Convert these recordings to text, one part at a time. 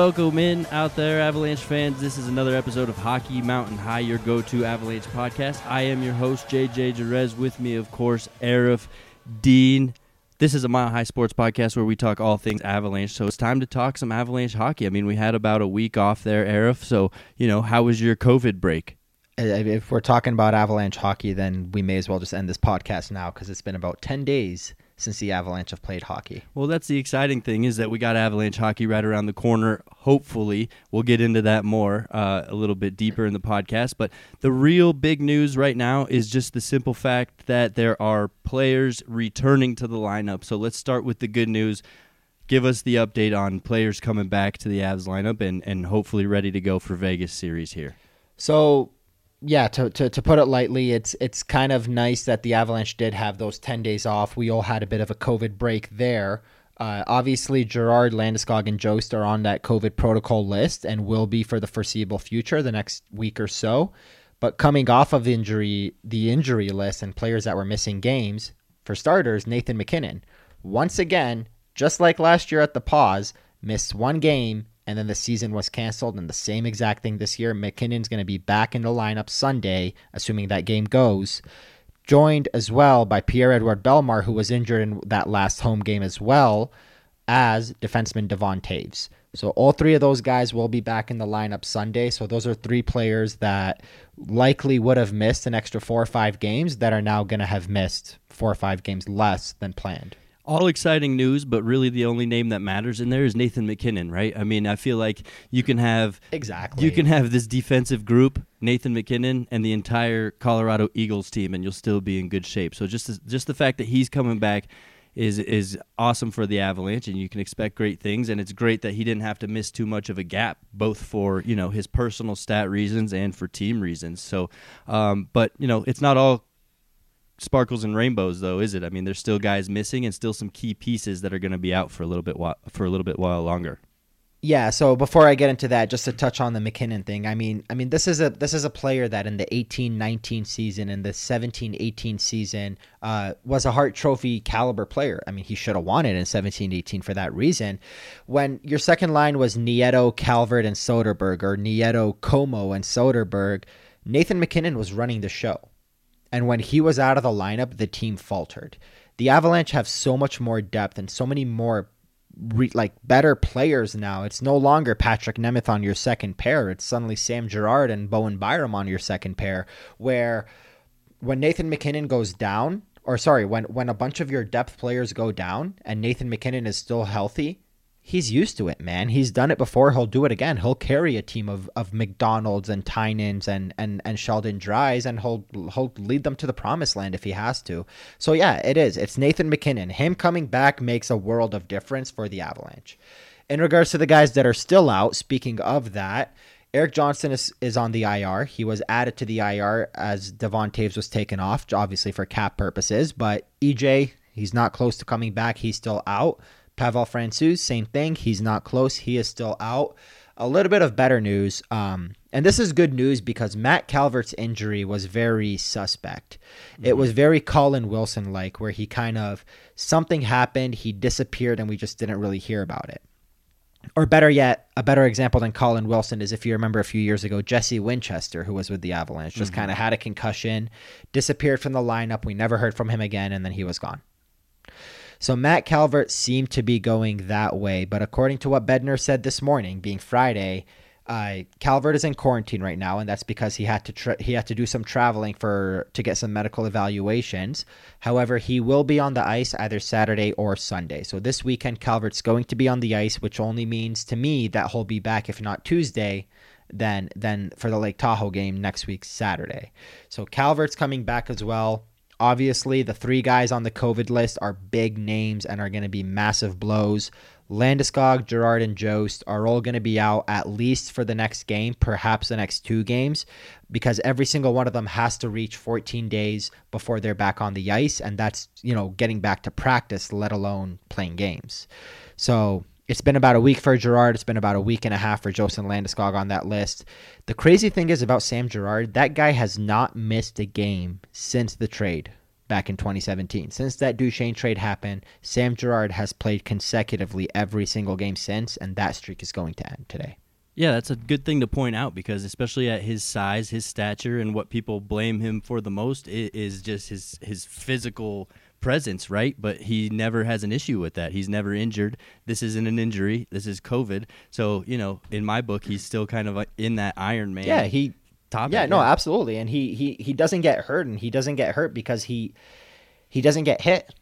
welcome in out there, Avalanche fans. This is another episode of Hockey Mountain High, your go to Avalanche podcast. I am your host, JJ Jerez. With me, of course, Aarif Deen. This is a Mile High Sports podcast where we talk all things Avalanche. So it's time to talk some Avalanche hockey. I mean, we had about a week off there, Aarif. So, you know, how was your COVID break? If we're talking about Avalanche hockey, then we may as well just end this podcast now because it's been about 10 days since the Avalanche have played hockey. Well, that's the exciting thing is that we got Avalanche hockey right around the corner. Hopefully, we'll get into that more uh, a little bit deeper in the podcast. But the real big news right now is just the simple fact that there are players returning to the lineup. So let's start with the good news. Give us the update on players coming back to the Avs lineup and, and hopefully ready to go for Vegas series here. So yeah, to, to, to put it lightly, it's it's kind of nice that the Avalanche did have those 10 days off. We all had a bit of a COVID break there. Uh, obviously, Girard Landeskog, and Jost are on that COVID protocol list and will be for the foreseeable future, the next week or so. But coming off of injury, the injury list and players that were missing games, for starters, Nathan MacKinnon. Once again, just like last year at the pause, missed one game and then the season was canceled. And the same exact thing this year. MacKinnon's going to be back in the lineup Sunday, assuming that game goes. Joined as well by Pierre Edouard Bellemare, who was injured in that last home game as well as defenseman Devon Toews. So all three of those guys will be back in the lineup Sunday. So those are three players that likely would have missed an extra four or five games that are now going to have missed four or five games less than planned all exciting news, but really the only name that matters in there is Nathan MacKinnon, right? I mean, I feel like you can have exactly you can have this defensive group, Nathan MacKinnon, and the entire Colorado Eagles team, and you'll still be in good shape. So just just the fact that he's coming back is is awesome for the Avalanche, and you can expect great things. And it's great that he didn't have to miss too much of a gap, both for you know his personal stat reasons and for team reasons. So, um, but you know, it's not all sparkles and rainbows though is it? I mean there's still guys missing and still some key pieces that are going to be out for a little bit while, for a little bit while longer. Yeah so before i get into that just to touch on the mackinnon thing i mean i mean this is a this is a player that in the 18-19 season and the 17-18 season uh, was a hart trophy caliber player. I mean he should have won it in 17-18 for that reason. When your second line was nieto calvert and soderberg or nieto comeau and soderberg nathan mackinnon was running the show and when he was out of the lineup, the team faltered. The Avalanche have so much more depth and so many more re- like better players now. It's no longer Patrick Nemeth on your second pair. It's suddenly Sam Girard and Bowen Byram on your second pair. Where when Nathan MacKinnon goes down, or sorry, when when a bunch of your depth players go down and Nathan MacKinnon is still healthy, he's used to it, man. He's done it before. He'll do it again. He'll carry a team of, of McDonald's and Tynans and, and, and Sheldon Dries, and he'll he'll lead them to the promised land if he has to. So yeah, it is. It's Nathan MacKinnon. Him coming back makes a world of difference for the Avalanche. In regards to the guys that are still out, speaking of that, Erik Johnson is, is on the IR. He was added to the IR as Devon Toews was taken off, obviously for cap purposes. But EJ, he's not close to coming back. He's still out. Pavel Francouz, same thing. He's not close. He is still out. A little bit of better news. Um, and this is good news because Matt Calvert's injury was very suspect. Mm-hmm. It was very Colin Wilson like, where he kind of something happened, he disappeared, and we just didn't really hear about it. Or better yet, a better example than Colin Wilson is if you remember a few years ago, Jesse Winchester, who was with the Avalanche, just mm-hmm. kind of had a concussion, disappeared from the lineup. We never heard from him again, and then he was gone. So Matt Calvert seemed to be going that way, but according to what Bednar said this morning, being Friday, uh, Calvert is in quarantine right now, and that's because he had to tra- he had to do some traveling for to get some medical evaluations. However, he will be on the ice either Saturday or Sunday. So this weekend, Calvert's going to be on the ice, which only means to me that he'll be back if not Tuesday, then then for the Lake Tahoe game next week Saturday. So Calvert's coming back as well. Obviously, the three guys on the COVID list are big names and are going to be massive blows. Landeskog, Girard, and Jost are all going to be out at least for the next game, perhaps the next two games, because every single one of them has to reach 14 days before they're back on the ice, and that's you know getting back to practice, let alone playing games. So it's been about a week for Girard. It's been about a week and a half for and Landeskog on that list. The crazy thing is about Sam Girard, that guy has not missed a game since the trade. back in 2017. Since that Duchene trade happened, Sam Girard has played consecutively every single game since, and that streak is going to end today. Yeah, that's a good thing to point out because especially at his size, his stature, and what people blame him for the most is just his his physical presence, right? But he never has an issue with that. He's never injured. This isn't an injury. This is COVID. So you know, in my book, he's still kind of in that Iron Man. Yeah, he. Topic, yeah, no, absolutely, and he he he doesn't get hurt, and he doesn't get hurt because he he doesn't get hit.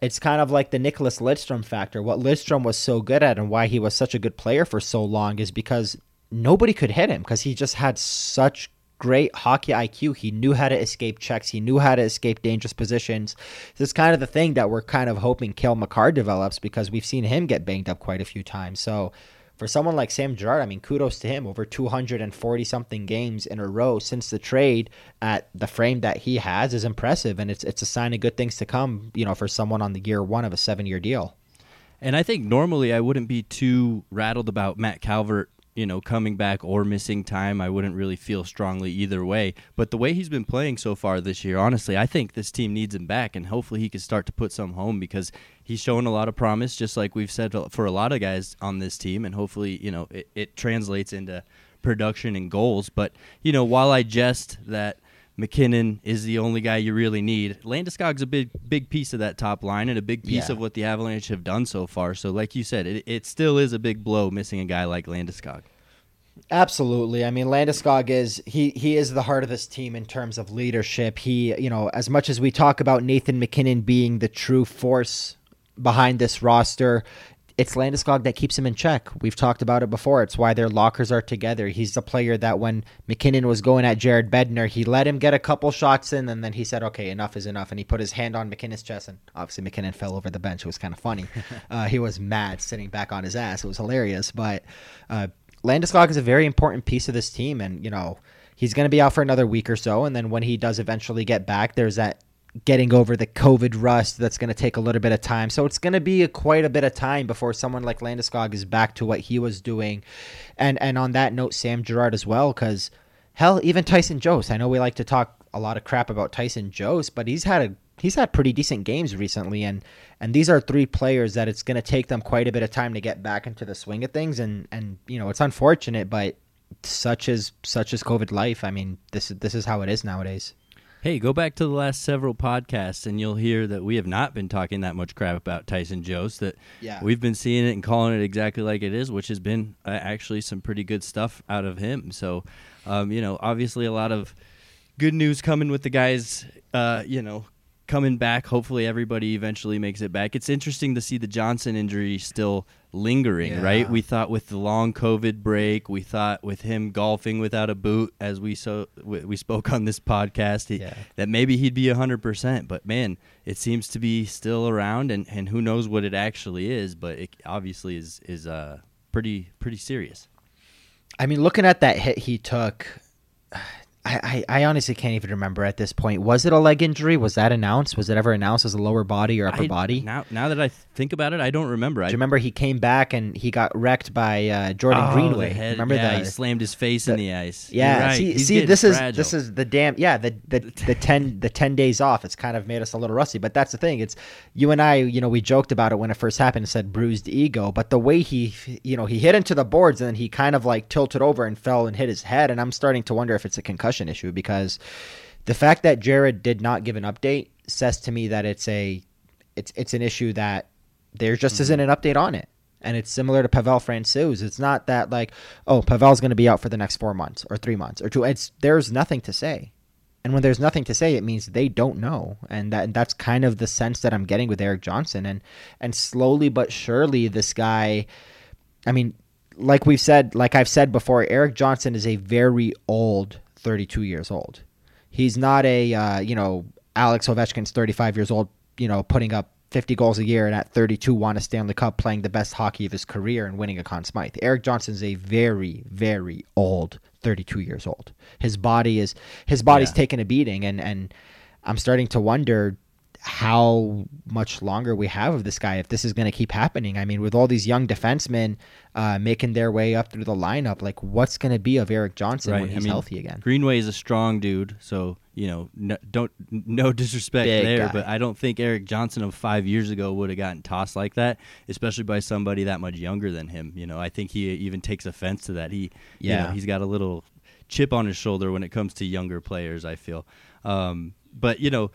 It's kind of like the Nicholas Lidstrom factor. What Lidstrom was so good at and why he was such a good player for so long is because nobody could hit him because he just had such great hockey IQ. He knew how to escape checks. He knew how to escape dangerous positions. This is kind of the thing that we're kind of hoping Cale Makar develops because we've seen him get banged up quite a few times. So for someone like Sam Girard, I mean, kudos to him. Over 240 something games in a row since the trade at the frame that he has is impressive, and it's it's a sign of good things to come. You know, for someone on the year one of a seven year deal. And I think normally I wouldn't be too rattled about Matt Calvert you know, coming back or missing time, I wouldn't really feel strongly either way. But the way he's been playing so far this year, honestly, I think this team needs him back, and hopefully he can start to put some home because he's shown a lot of promise, just like we've said for a lot of guys on this team, and hopefully, you know, it, it translates into production and goals. But you know, while I jest that MacKinnon is the only guy you really need. Landeskog's a big big piece of that top line and a big piece yeah. of what the Avalanche have done so far. So, like you said, it, it still is a big blow missing a guy like Landeskog. Absolutely. I mean, Landeskog is he he is the heart of this team in terms of leadership. He, you know, as much as we talk about Nathan MacKinnon being the true force behind this roster, it's Landeskog that keeps him in check. We've talked about it before. It's why their lockers are together. He's the player that when MacKinnon was going at Jared Bednar, he let him get a couple shots in, and then he said, "Okay, enough is enough," and he put his hand on MacKinnon's chest, and obviously MacKinnon fell over the bench. It was kind of funny. uh, he was mad, sitting back on his ass. It was hilarious. But uh, Landeskog is a very important piece of this team, and you know he's going to be out for another week or so, and then when he does eventually get back, there's that getting over the COVID rust that's going to take a little bit of time. So it's going to be a, quite a bit of time before someone like Landeskog is back to what he was doing. And and on that note, Sam Girard as well, because hell, even Tyson Jost. I know we like to talk a lot of crap about Tyson Jost, but he's had a he's had pretty decent games recently, and and these are three players that it's going to take them quite a bit of time to get back into the swing of things. And and you know it's unfortunate, but such as such as COVID life. I mean, this is this is how it is nowadays. Hey, go back to the last several podcasts and you'll hear that we have not been talking that much crap about Tyson Jost. That yeah. we've been seeing it and calling it exactly like it is, which has been uh, actually some pretty good stuff out of him. So, um, you know, obviously a lot of good news coming with the guys, uh, you know, coming back. Hopefully, everybody eventually makes it back. It's interesting to see the Johnson injury still lingering, yeah. right? We thought with the long COVID break, we thought with him golfing without a boot, as we so we, spoke on this podcast, he, yeah. that maybe he'd be hundred percent. But man, it seems to be still around, and, and who knows what it actually is? But it obviously is is uh pretty pretty serious. I mean, looking at that hit he took, I, I, honestly can't even remember at this point. Was it a leg injury? Was that announced? Was it ever announced as a lower body or upper I, body? Now, now that I think about it, I don't remember. Do you remember he came back and he got wrecked by uh, Jordan oh, Greenway? Head, remember yeah, that? he slammed his face the, in the ice. Yeah, right. see, see this fragile. is this is the damn yeah the, the the ten the ten days off. It's kind of made us a little rusty, but that's the thing. It's you and I. You know, we joked about it when it first happened and said bruised ego, but the way he you know he hit into the boards and then he kind of like tilted over and fell and hit his head, and I'm starting to wonder if it's a concussion issue because the fact that Jared did not give an update says to me that it's a it's it's an issue that there just mm-hmm. isn't an update on it. And it's similar to Pavel Francouz. It's not that like, oh, Pavel's going to be out for the next four months or three months or two. It's there's nothing to say, and when there's nothing to say, it means they don't know, and that and that's kind of the sense that I'm getting with Erik Johnson. And and slowly but surely, this guy, I mean, like we've said, like I've said before, Erik Johnson is a very old 32 years old. He's not a uh, you know Alex Ovechkin's 35 years old, you know, putting up 50 goals a year and at 32 won a Stanley Cup playing the best hockey of his career and winning a Conn Smythe. Erik Johnson is a very very old 32 years old. His body is his body's yeah. taken a beating and and I'm starting to wonder how much longer we have of this guy if this is going to keep happening. I mean, with all these young defensemen uh, making their way up through the lineup, like what's going to be of Erik Johnson Right, when I he's mean, healthy again? Greenway is a strong dude, so you know, no, don't no disrespect Big there, guy. but I don't think Erik Johnson of five years ago would have gotten tossed like that, especially by somebody that much younger than him. You know, I think he even takes offense to that. He, you know, Yeah. he's got a little chip on his shoulder when it comes to younger players. I feel, um, but you know.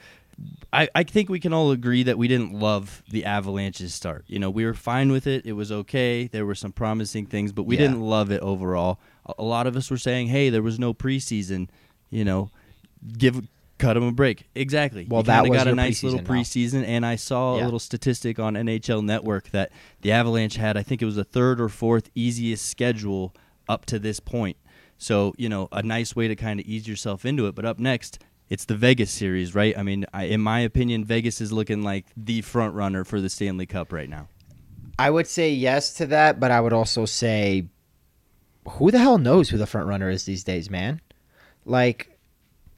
I, I think we can all agree that we didn't love the Avalanche's start. You know, we were fine with it. It was okay. There were some promising things, but we Yeah. didn't love it overall. A, lot of us were saying, "Hey, there was no preseason. You know, give cut them a break." Exactly. Well, You that was got a nice little preseason, preseason, and I saw Yeah. a little statistic on NHL Network that the Avalanche had. I think it was the third or fourth easiest schedule up to this point. So you know, a nice way to kind of ease yourself into it. But up next. It's the Vegas series, right? I mean, I, in my opinion, Vegas is looking like the front runner for the Stanley Cup right now. I would say yes to that, but I would also say, who the hell knows who the front runner is these days, man? Like,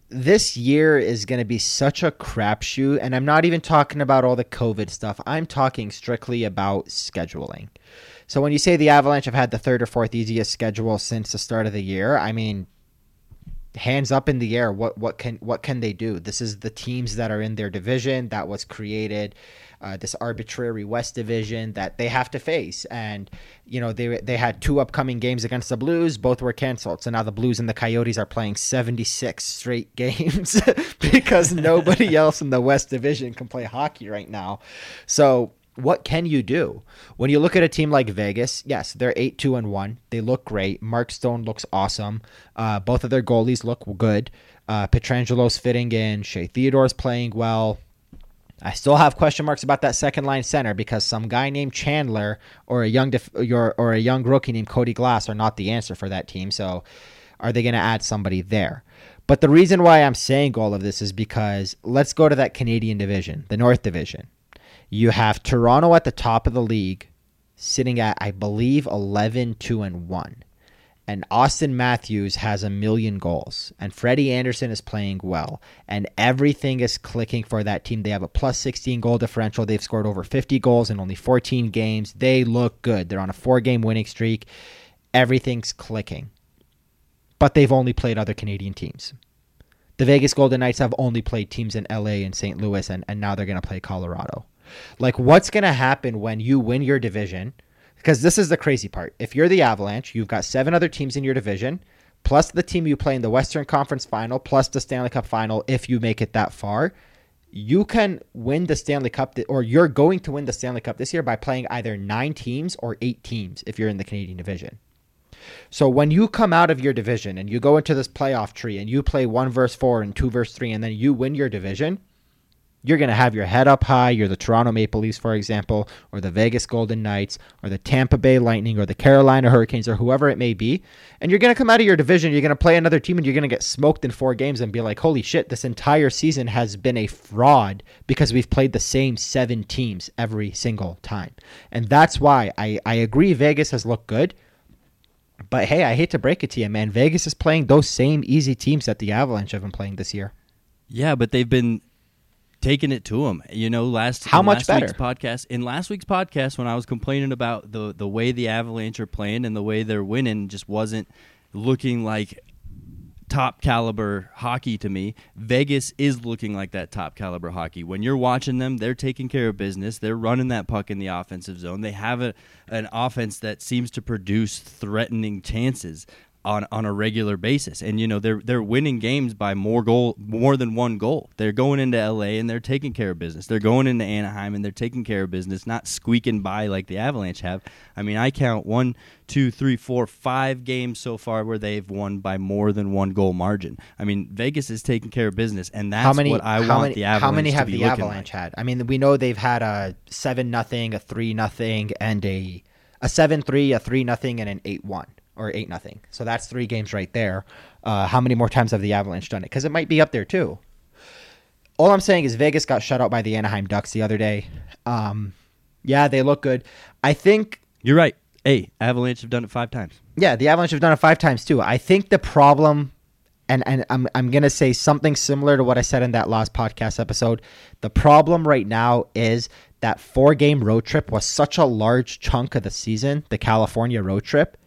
this year is going to be such a crapshoot, and I'm not even talking about all the COVID stuff. I'm talking strictly about scheduling. So when you say the Avalanche have had the third or fourth easiest schedule since the start of the year, I mean, hands up in the air. What what can what can they do? This is the teams that are in their division that was created, uh, this arbitrary West division that they have to face. And you know they they had two upcoming games against the Blues, both were canceled. So now the Blues and the Coyotes are playing 76 straight games because nobody else in the West division can play hockey right now. So what can you do when you look at a team like Vegas? Yes, they're eight two and one. They look great. Mark Stone looks awesome. Uh, both of their goalies look good. Uh, Pietrangelo's fitting in. Shea Theodore's playing well. I still have question marks about that second line center because some guy named Chandler or a young def- or, or a young rookie named Cody Glass are not the answer for that team. So, are they going to add somebody there? But the reason why I'm saying all of this is because let's go to that Canadian division, the North Division. You have Toronto at the top of the league, sitting at I believe 11 2 and 1. And Auston Matthews has a million goals. And Freddie Andersen is playing well. And everything is clicking for that team. They have a plus 16 goal differential. They've scored over 50 goals in only 14 games. They look good. They're on a four game winning streak. Everything's clicking. But they've only played other Canadian teams. The Vegas Golden Knights have only played teams in LA and St. Louis, and, and now they're going to play Colorado. Like, what's going to happen when you win your division? Because this is the crazy part. If you're the Avalanche, you've got seven other teams in your division, plus the team you play in the Western Conference final, plus the Stanley Cup final if you make it that far. You can win the Stanley Cup, or you're going to win the Stanley Cup this year by playing either nine teams or eight teams if you're in the Canadian division. So when you come out of your division and you go into this playoff tree and you play one verse four and two verse three, and then you win your division, you're going to have your head up high. You're the Toronto Maple Leafs, for example, or the Vegas Golden Knights, or the Tampa Bay Lightning, or the Carolina Hurricanes, or whoever it may be. And you're going to come out of your division. You're going to play another team, and you're going to get smoked in four games and be like, holy shit, this entire season has been a fraud because we've played the same seven teams every single time. And that's why I, I agree Vegas has looked good. But hey, I hate to break it to you, man. Vegas is playing those same easy teams that the Avalanche have been playing this year. Yeah, but they've been taking it to them. You know, last How much last week's better? podcast in last week's podcast when I was complaining about the the way the Avalanche are playing and the way they're winning just wasn't looking like top caliber hockey to me. Vegas is looking like that top caliber hockey. When you're watching them, they're taking care of business. They're running that puck in the offensive zone. They have a, an offense that seems to produce threatening chances on, on a regular basis. And you know, they're they're winning games by more goal more than one goal. They're going into LA and they're taking care of business. They're going into Anaheim and they're taking care of business, not squeaking by like the Avalanche have. I mean, I count one, two, three, four, five games so far where they've won by more than one goal margin. I mean, Vegas is taking care of business, and that's how many? what I want many, the Avalanche How many have the Avalanche like. had? I mean, we know they've had a seven nothing, a three nothing, and a a seven three, a three nothing, and an eight one or eight nothing. So that's three games right there. Uh, how many more times have the Avalanche done it? Because it might be up there too. All I'm saying is Vegas got shut out by the Anaheim Ducks the other day. Um, yeah, they look good. I think You're right. Hey, Avalanche have done it five times. Yeah, the Avalanche have done it five times too. I think the problem and and I'm I'm gonna say something similar to what I said in that last podcast episode. The problem right now is that four game road trip was such a large chunk of the season, the California road trip,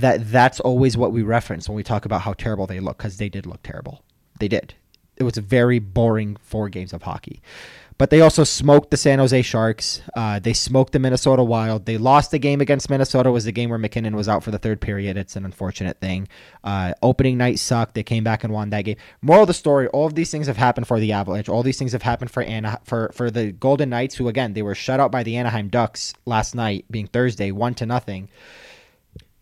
that that's always what we reference when we talk about how terrible they look because they did look terrible. They did. It was a very boring four games of hockey. But they also smoked the San Jose Sharks. Uh, they smoked the Minnesota Wild. They lost the game against Minnesota. Was the game where MacKinnon was out for the third period. It's an unfortunate thing. Uh, opening night sucked. They came back and won that game. Moral of the story: All of these things have happened for the Avalanche. All these things have happened for Anna, for for the Golden Knights, who again they were shut out by the Anaheim Ducks last night, being Thursday, one to nothing.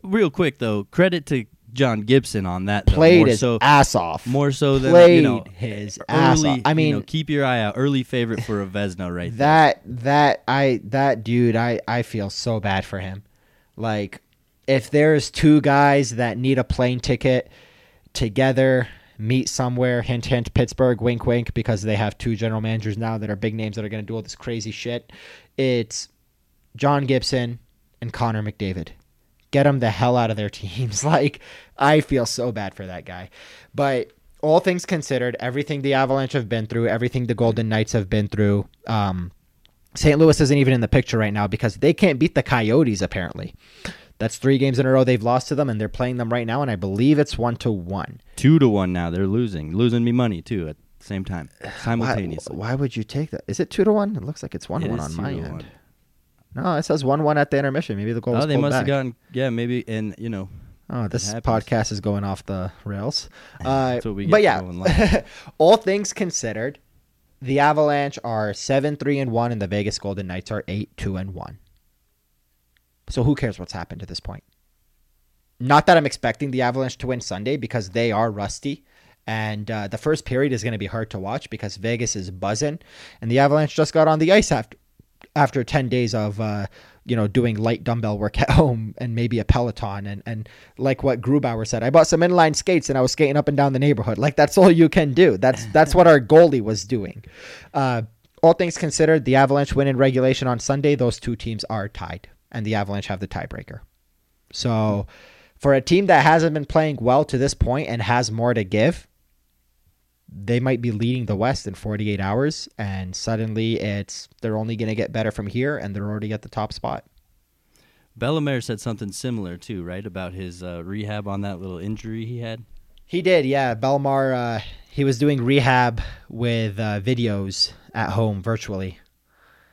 Real quick though, credit to John Gibson on that. Though, Played more his so, ass off. more so than Played you know his ass early. off. I you mean, know, keep your eye out. Early favorite for a Vezina right there. that that I that dude I I feel so bad for him. Like if there's two guys that need a plane ticket together, meet somewhere, hint hint Pittsburgh, wink wink because they have two general managers now that are big names that are going to do all this crazy shit. It's John Gibson and Connor McDavid. Get them the hell out of their teams. Like I feel so bad for that guy. But all things considered, everything the Avalanche have been through, everything the Golden Knights have been through, um, St. Louis isn't even in the picture right now because they can't beat the Coyotes apparently. That's three games in a row they've lost to them, and they're playing them right now, and I believe it's one to one. Two to one now. They're losing, losing me money too at the same time, simultaneously. why would you take that? Is it two to one? It looks like it's one It one on my end. one. No, it says one one at the intermission. Maybe the goal. Oh, they must have back. gotten yeah, maybe, and you know, Oh, this podcast is going off the rails. Uh, That's what we get but yeah, all things considered, the Avalanche are seven three and one, and the Vegas Golden Knights are eight two and one. So who cares what's happened to this point? Not that I'm expecting the Avalanche to win Sunday because they are rusty. And uh, the first period is going to be hard to watch because Vegas is buzzing, and the Avalanche just got on the ice after after ten days of uh, you know doing light dumbbell work at home and maybe a Peloton and and like what Grubauer said, I bought some inline skates and I was skating up and down the neighborhood. Like that's all you can do. That's that's what our goalie was doing. Uh, all things considered, the Avalanche win in regulation on Sunday. Those two teams are tied, and the Avalanche have the tiebreaker. So, for a team that hasn't been playing well to this point and has more to give, they might be leading the West in 48 hours, and suddenly it's they're only going to get better from here, and they're already at the top spot. Bellemare said something similar too, right? About his uh, rehab on that little injury he had. He did, yeah. Bellemare, uh, he was doing rehab with uh, videos at home virtually.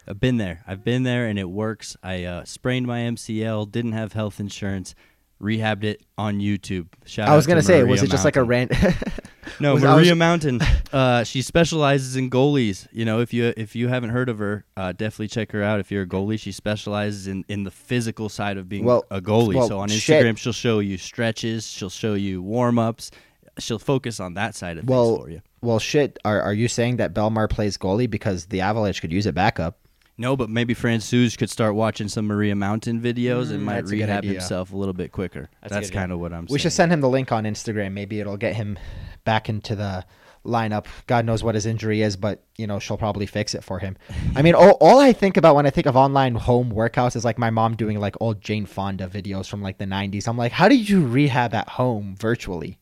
I've been there. I've been there, and it works. I uh, sprained my MCL, didn't have health insurance, rehabbed it on YouTube. Shout I was gonna to say, was it just like a rant? No, Was- Maria was- Mountain. Uh, she specializes in goalies. You know, if you if you haven't heard of her, uh, definitely check her out. If you're a goalie, she specializes in, in the physical side of being Well- a goalie. well, so on shit. Instagram, she'll show you stretches. She'll show you warm ups. She'll focus on that side of Well, things for you. well, shit. Are are you saying that Bellemare plays goalie because the Avalanche could use a backup? No, but maybe Francouz could start watching some Maria Mountain videos and Mm, might that's a good rehab idea. himself a little bit quicker. That's a That's, good kind of what I'm saying. We should send him the link on Instagram. Maybe it'll get him back into the lineup. God knows what his injury is, but you know she'll probably fix it for him. I mean, all, all I think about when I think of online home workouts is like my mom doing like old Jane Fonda videos from like the '90s. I'm like, how did you rehab at home virtually?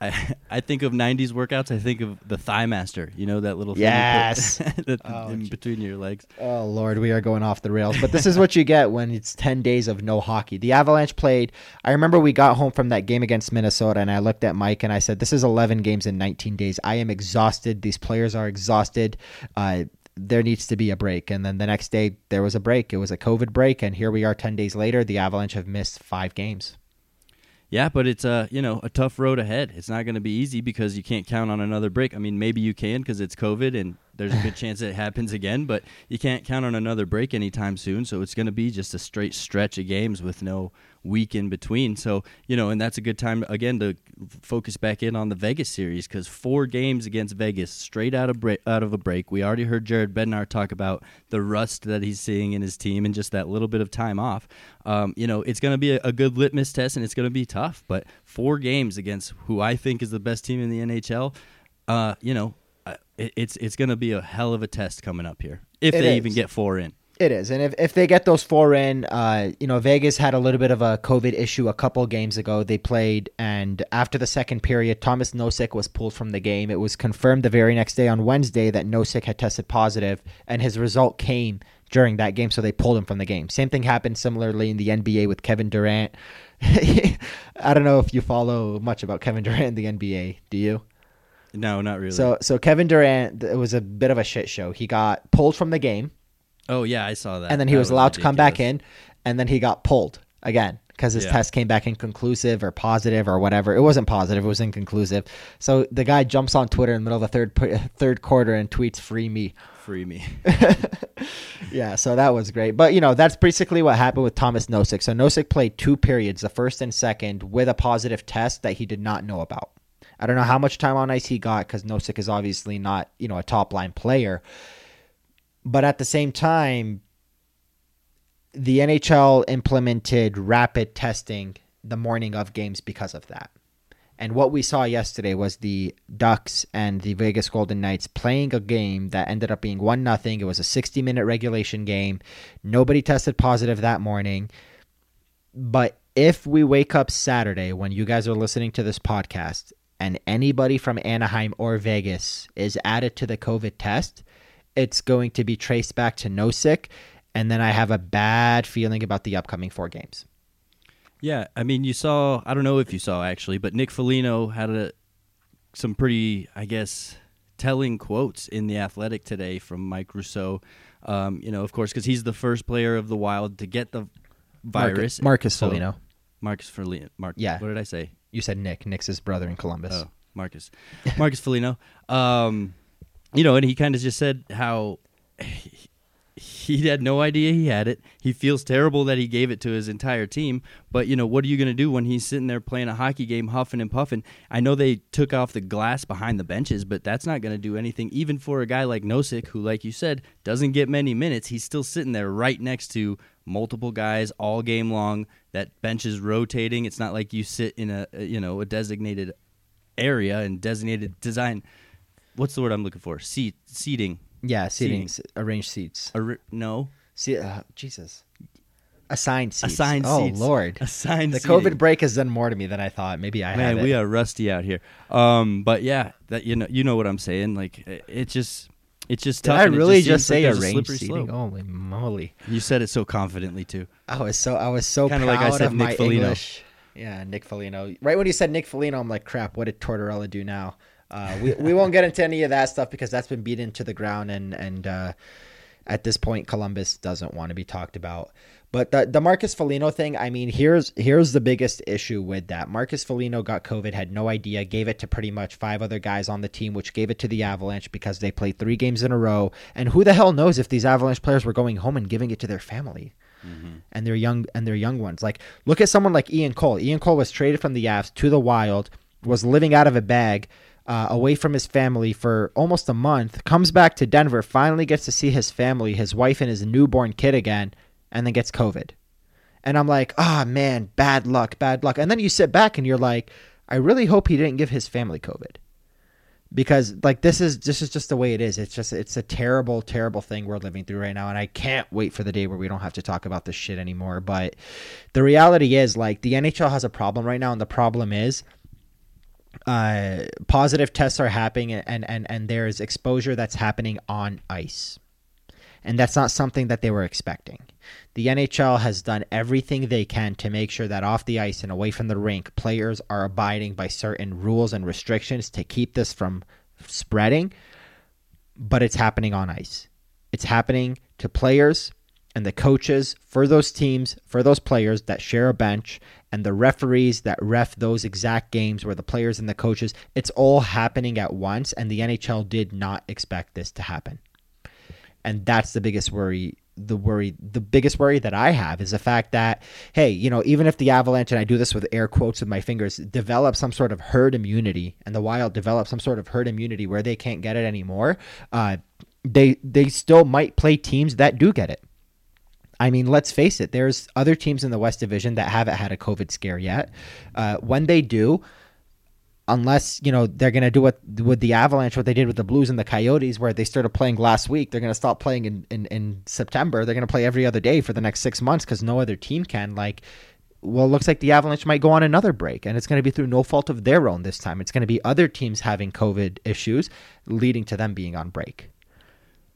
I, I think of '90s workouts. I think of the Thigh Master. You know that little thing you Yes. put that- Oh, in gee. between your legs. Oh Lord, we are going off the rails. But this is what you get when it's ten days of no hockey. The Avalanche played. I remember we got home from that game against Minnesota, and I looked at Mike and I said, "This is eleven games in nineteen days. I am exhausted. These players are exhausted. Uh, there needs to be a break." And then the next day there was a break. It was a COVID break, and here we are ten days later. The Avalanche have missed five games. Yeah, but it's a you know a tough road ahead. It's not going to be easy because you can't count on another break. I mean, maybe you can because it's COVID and there's a good chance it happens again, but you can't count on another break anytime soon. So it's going to be just a straight stretch of games with no week in between. So you know, and that's a good time again to focus back in on the Vegas series because four games against Vegas straight out of break, out of a break. We already heard Jared Bednar talk about the rust that he's seeing in his team and just that little bit of time off. Um, you know, it's going to be a, a good litmus test and it's going to be tough. But four games against who I think is the best team in the NHL, uh, you know, uh, it, it's it's going to be a hell of a test coming up here if It they is. even get four in. It is, and if, if they get those four in, uh, you know, Vegas had a little bit of a COVID issue a couple games ago. They played, and after the second period, Thomas Nosek was pulled from the game. It was confirmed the very next day on Wednesday that Nosek had tested positive, and his result came during that game, so they pulled him from the game. Same thing happened similarly in the NBA with Kevin Durant. I don't know if you follow much about Kevin Durant in the NBA. Do you? No, not really. So, so Kevin Durant, it was a bit of a shit show. He got pulled from the game oh yeah, I saw that. and then he That was allowed to come back in, and then he got pulled again because his Yeah. test came back inconclusive or positive or whatever. It wasn't positive; it was inconclusive. So the guy jumps on Twitter in the middle of the third third quarter and tweets "Free me." Free me. Yeah, so that was great. But you know, that's basically what happened with Thomas Nosek. So Nosek played two periods, the first and second, with a positive test that he did not know about. I don't know how much time on ice he got because Nosek is obviously not, you know, a top line player. But at the same time, the NHL implemented rapid testing the morning of games because of that. And what we saw yesterday was the Ducks and the Vegas Golden Knights playing a game that ended up being one nothing. It was a 60 minute regulation game. Nobody tested positive that morning. But if we wake up Saturday when you guys are listening to this podcast and anybody from Anaheim or Vegas is added to the COVID test, it's going to be traced back to Nosek. And then I have a bad feeling about the upcoming four games. Yeah, I mean, you saw. I don't know if you saw actually, but Nick Foligno had a some pretty, I guess, telling quotes in the Athletic today from Mike Russo. Um, you know, of course, because he's the first player of the Wild to get the virus. Marcus, Marcus So- Foligno. Marcus Foligno. Mark. Yeah. What did I say? You said Nick. Nick's his brother in Columbus. Oh, Marcus. Marcus Foligno. Um, you know, and he kind of just said how he, had no idea he had it. He feels terrible that he gave it to his entire team. But, you know, what are you going to do when he's sitting there playing a hockey game, huffing and puffing? I know they took off the glass behind the benches, but that's not going to do anything. Even for a guy like Nosek, who, like you said, doesn't get many minutes, he's still sitting there right next to multiple guys all game long. That bench is rotating. It's not like you sit in a, you know, a designated area and designated design. What's the word I'm looking for? Seat seating. Yeah, seating, Seating. arranged seats. A, no, See, uh, Jesus, assigned seats. assigned oh seats. Lord, assigned. the seating. COVID break has done more to me than I thought. Maybe I Man, have we are rusty out here. Um, but yeah, that you know, you know what I'm saying. Like it, it just, it's just Did tough. I really just, just, like say there's a arranged slippery seating? slope. Holy moly! You said it so confidently too. I was so I was so Kinda proud like I said of Nick my English. Yeah, Nick Foligno. Right when you said Nick Foligno, I'm like, crap. What did Tortorella do now? Uh, we we won't get into any of that stuff because that's been beaten to the ground, and and uh, at this point, Columbus doesn't want to be talked about. But the the Marcus Foligno thing, I mean, here's here's the biggest issue with that. Marcus Foligno got COVID, had no idea, gave it to pretty much five other guys on the team, which gave it to the Avalanche because they played three games in a row. And who the hell knows if these Avalanche players were going home and giving it to their family? and their young and their young ones. Like look at someone like Ian Cole. Ian Cole was traded from the Avs to the Wild, was living out of a bag, uh, away from his family for almost a month. Comes back to Denver, finally gets to see his family, his wife and his newborn kid again, and then gets COVID. And I'm like, ah man, bad luck, bad luck. And then you sit back and you're like, I really hope he didn't give his family COVID because like this is this is just the way it is it's just it's a terrible terrible thing we're living through right now and i can't wait for the day where we don't have to talk about this shit anymore but the reality is like the nhl has a problem right now and the problem is uh positive tests are happening and and and there's exposure that's happening on ice and that's not something that they were expecting. The NHL has done everything they can to make sure that off the ice and away from the rink, players are abiding by certain rules and restrictions to keep this from spreading, but it's happening on ice. It's happening to players and the coaches for those teams, for those players that share a bench, and the referees that ref those exact games where the players and the coaches, it's all happening at once, and the NHL did not expect this to happen. And that's the biggest worry the worry the biggest worry that i have is the fact that hey you know even if the avalanche and i do this with air quotes with my fingers develop some sort of herd immunity and the wild develop some sort of herd immunity where they can't get it anymore uh, they they still might play teams that do get it I mean, let's face it. There's other teams in the West Division that haven't had a COVID scare yet. Uh, when they do, unless you know they're going to do what with the Avalanche, what they did with the Blues and the Coyotes, where they started playing last week. They're going to stop playing in, in, in September. They're going to play every other day for the next six months because no other team can. Like, well, looks like the Avalanche might go on another break, and it's going to be through no fault of their own this time. It's going to be other teams having COVID issues, leading to them being on break.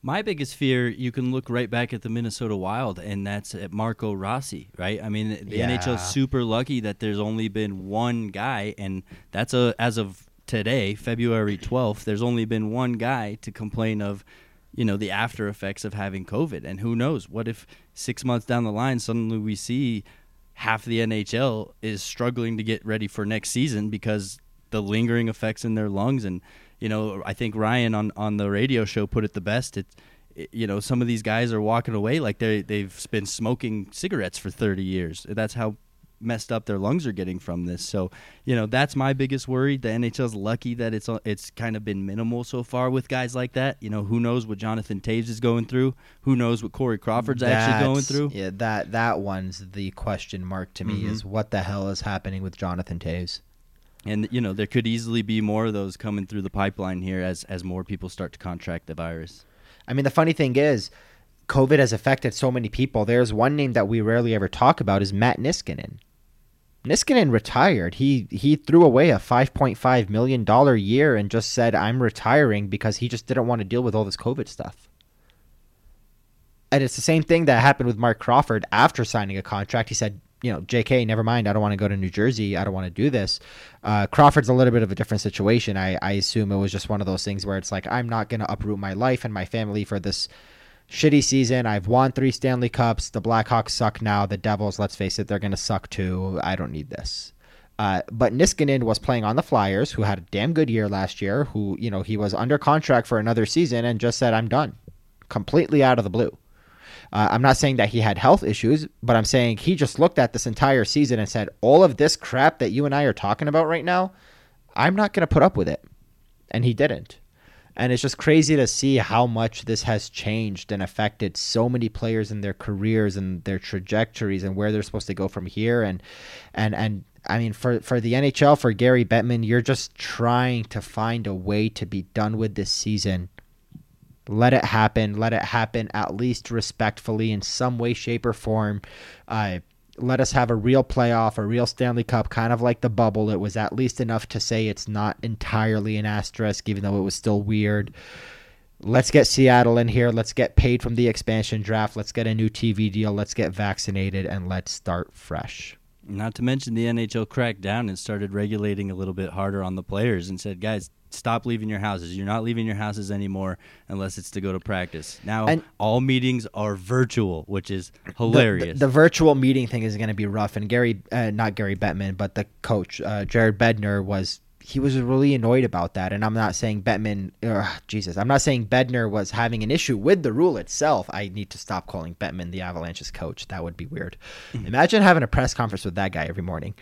My biggest fear, you can look right back at the Minnesota Wild, and that's at Marco Rossi, right? I mean, the Yeah. NHL's super lucky that there's only been one guy, and that's a as of today, February 12th. There's only been one guy to complain of, you know, the after effects of having COVID, and who knows? What if six months down the line, suddenly we see half the NHL is struggling to get ready for next season because the lingering effects in their lungs and you know I think Ryan on on the radio show put it the best. It, it you know some of these guys are walking away like they they've been smoking cigarettes for 30 years. That's how messed up their lungs are getting from this. So you know that's my biggest worry. The NHL's lucky that it's it's kind of been minimal so far with guys like that. You know who knows what Jonathan Toews is going through? Who knows what Corey Crawford's actually going through? Yeah, that that one's the question mark to me Mhm. is what the hell is happening with Jonathan Toews? And you know there could easily be more of those coming through the pipeline here as as more people start to contract the virus. I mean, the funny thing is, COVID has affected so many people. There's one name that we rarely ever talk about is Matt Niskanen. Niskanen retired. He he threw away a 5.5 million dollar year and just said I'm retiring because he just didn't want to deal with all this COVID stuff. And it's the same thing that happened with Mark Crawford after signing a contract. He said, you know, JK, never mind. I don't want to go to New Jersey. I don't want to do this. Uh, Crawford's a little bit of a different situation. I, I assume it was just one of those things where it's like, I'm not going to uproot my life and my family for this shitty season. I've won three Stanley Cups. The Blackhawks suck now. The Devils, let's face it, they're going to suck too. I don't need this. Uh, but Niskanen was playing on the Flyers, who had a damn good year last year. Who you know he was under contract for another season and just said, "I'm done," completely out of the blue. Uh, I'm not saying that he had health issues, but I'm saying he just looked at this entire season and said, "All of this crap that you and I are talking about right now, I'm not going to put up with it," and he didn't. And it's just crazy to see how much this has changed and affected so many players in their careers and their trajectories and where they're supposed to go from here. And and and I mean, for for the NHL, for Gary Bettman, you're just trying to find a way to be done with this season. Let it happen. Let it happen at least respectfully in some way, shape, or form. Uh, let us have a real playoff, a real Stanley Cup, kind of like the bubble. It was at least enough to say it's not entirely an asterisk, even though it was still weird. Let's get Seattle in here. Let's get paid from the expansion draft. Let's get a new TV deal. Let's get vaccinated and let's start fresh. Not to mention the NHL cracked down and started regulating a little bit harder on the players and said, guys, stop leaving your houses. You're not leaving your houses anymore unless it's to go to practice. Now, And- all meetings are virtual, which is hilarious. The, the virtual meeting thing is going to be rough. And Gary, uh, not Gary Bettman, but the coach, uh, Jared Bednar, was he was really annoyed about that. And I'm not saying Bettman, ugh, Jesus, I'm not saying Bednar was having an issue with the rule itself. I need to stop calling Bettman the Avalanche's coach. That would be weird. Mm-hmm. Imagine having a press conference with that guy every morning.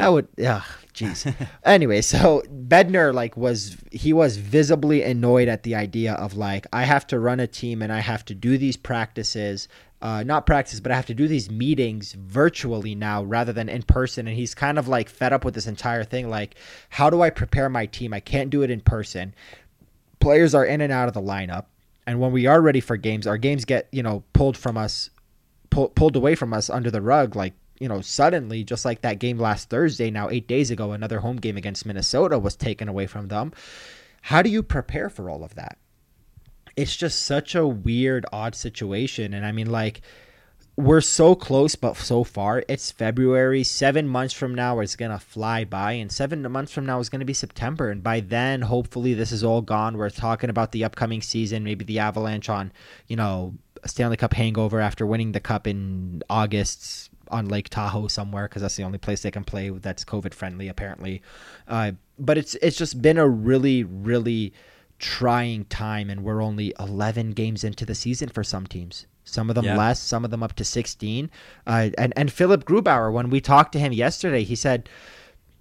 That would, yeah, jeez. anyway, so Bednar like was he was visibly annoyed at the idea of like I have to run a team and I have to do these practices, uh, not practice, but I have to do these meetings virtually now rather than in person. And he's kind of like fed up with this entire thing. Like, how do I prepare my team? I can't do it in person. Players are in and out of the lineup, and when we are ready for games, our games get you know pulled from us, pull, pulled away from us under the rug like you know, suddenly, just like that game last Thursday, now eight days ago, another home game against Minnesota was taken away from them. How do you prepare for all of that? It's just such a weird, odd situation. And I mean, like, we're so close, but so far. It's February. Seven months from now, it's going to fly by. And seven months from now is going to be September. And by then, hopefully, this is all gone. We're talking about the upcoming season, maybe the Avalanche on, you know, Stanley Cup hangover after winning the Cup in August on Lake Tahoe somewhere because that's the only place they can play that's COVID friendly apparently. Uh, but it's it's just been a really really trying time, and we're only 11 games into the season for some teams. Some of them Yeah. less, some of them up to 16. Uh, and and Philip Grubauer, when we talked to him yesterday, he said.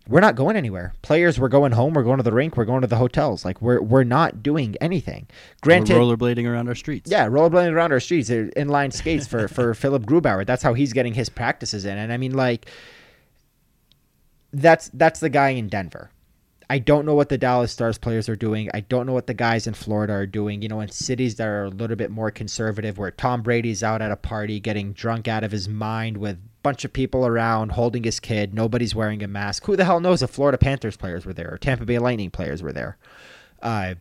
We're not going anywhere. Players, we're going home. We're going to the rink. We're going to the hotels. Like we're we're not doing anything. Granted, We're rollerblading around our streets. yeah, rollerblading around our streets, they're inline skates for for Philip Grubauer. That's how he's getting his practices in. And I mean, like, that's that's the guy in Denver. I don't know what the Dallas Stars players are doing. I don't know what the guys in Florida are doing. You know, in cities that are a little bit more conservative, where Tom Brady's out at a party getting drunk out of his mind with a bunch of people around holding his kid. Nobody's wearing a mask. Who the hell knows if Florida Panthers players were there or Tampa Bay Lightning players were there? Uh,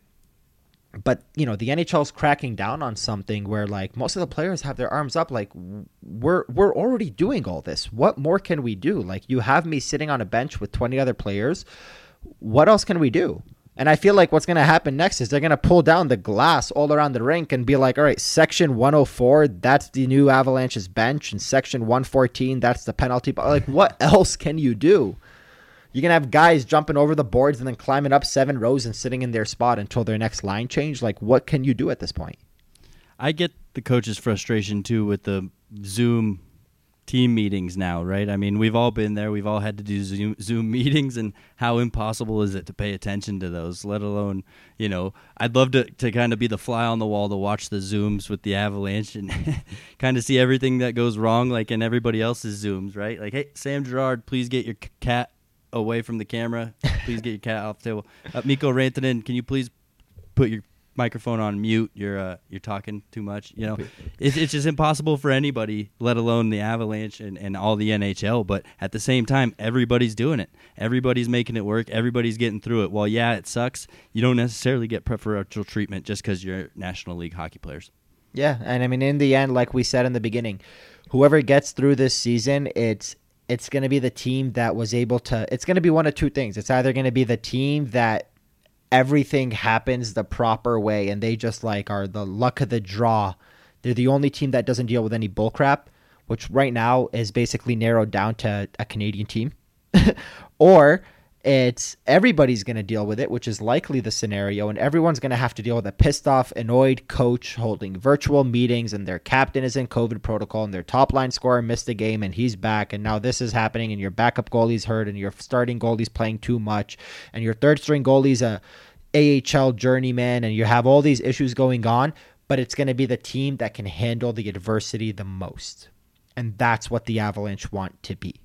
but you know the NHL's cracking down on something where like most of the players have their arms up like we're we're already doing all this what more can we do like you have me sitting on a bench with 20 other players what else can we do and I feel like what's going to happen next is they're going to pull down the glass all around the rink and be like, all right, section 104, that's the new Avalanche's bench, and section 114, that's the penalty. Like, what else can you do? You're gonna have guys jumping over the boards and then climbing up seven rows and sitting in their spot until their next line change. Like, what can you do at this point? I get the coach's frustration too with the Zoom team meetings now, right? I mean, we've all been there. We've all had to do Zoom, Zoom meetings, and how impossible is it to pay attention to those? Let alone, you know, I'd love to to kind of be the fly on the wall to watch the Zooms with the Avalanche and kind of see everything that goes wrong, like in everybody else's Zooms, right? Like, hey, Sam Girard, please get your cat away from the camera. Please get your cat off the table. Uh, Mikko Rantanen, can you please put your microphone on mute? You're uh, you're talking too much. You know, it's, it's just impossible for anybody, let alone the Avalanche and, and all the NHL. But at the same time, everybody's doing it. Everybody's making it work. Everybody's getting through it. Well, yeah, it sucks. You don't necessarily get preferential treatment just because you're National League hockey players. Yeah, and I mean, in the end, like we said in the beginning, whoever gets through this season, it's it's going to be the team that was able to it's going to be one of two things it's either going to be the team that everything happens the proper way and they just like are the luck of the draw. They're the only team that doesn't deal with any bullcrap which right now is basically narrowed down to a canadian team. Or it's everybody's going to deal with it, which is likely the scenario, and everyone's going to have to deal with a pissed off, annoyed coach holding virtual meetings, and their captain is in COVID protocol, and their top line scorer missed a game, and he's back, and now this is happening, and your backup goalie's hurt, and your starting goalie's playing too much, and your third string goalie's a AHL journeyman, and you have all these issues going on, but it's going to be the team that can handle the adversity the most. And that's what the Avalanche want to be.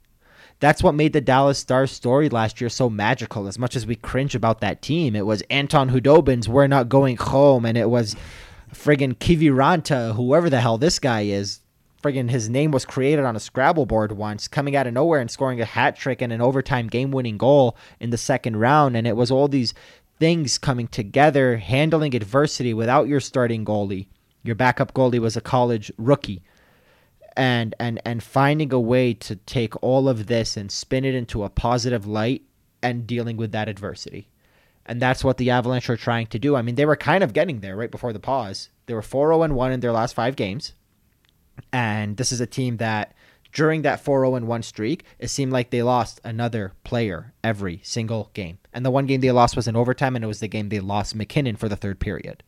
That's what made the Dallas Stars story last year so magical. As much as we cringe about that team, it was Anton Khudobin's "We're Not Going Home," and it was friggin' Kiviranta, whoever the hell this guy is. Friggin' his name was created on a Scrabble board once, coming out of nowhere and scoring a hat trick and an overtime game-winning goal in the second round. And it was all these things coming together, handling adversity without your starting goalie. Your backup goalie was a college rookie and and and finding a way to take all of this and spin it into a positive light and dealing with that adversity. And that's what the Avalanche are trying to do. I mean, they were kind of getting there right before the pause. They were 4-0 1 in their last 5 games. And this is a team that during that 4-0 1 streak, it seemed like they lost another player every single game. And the one game they lost was in overtime and it was the game they lost MacKinnon for the third period.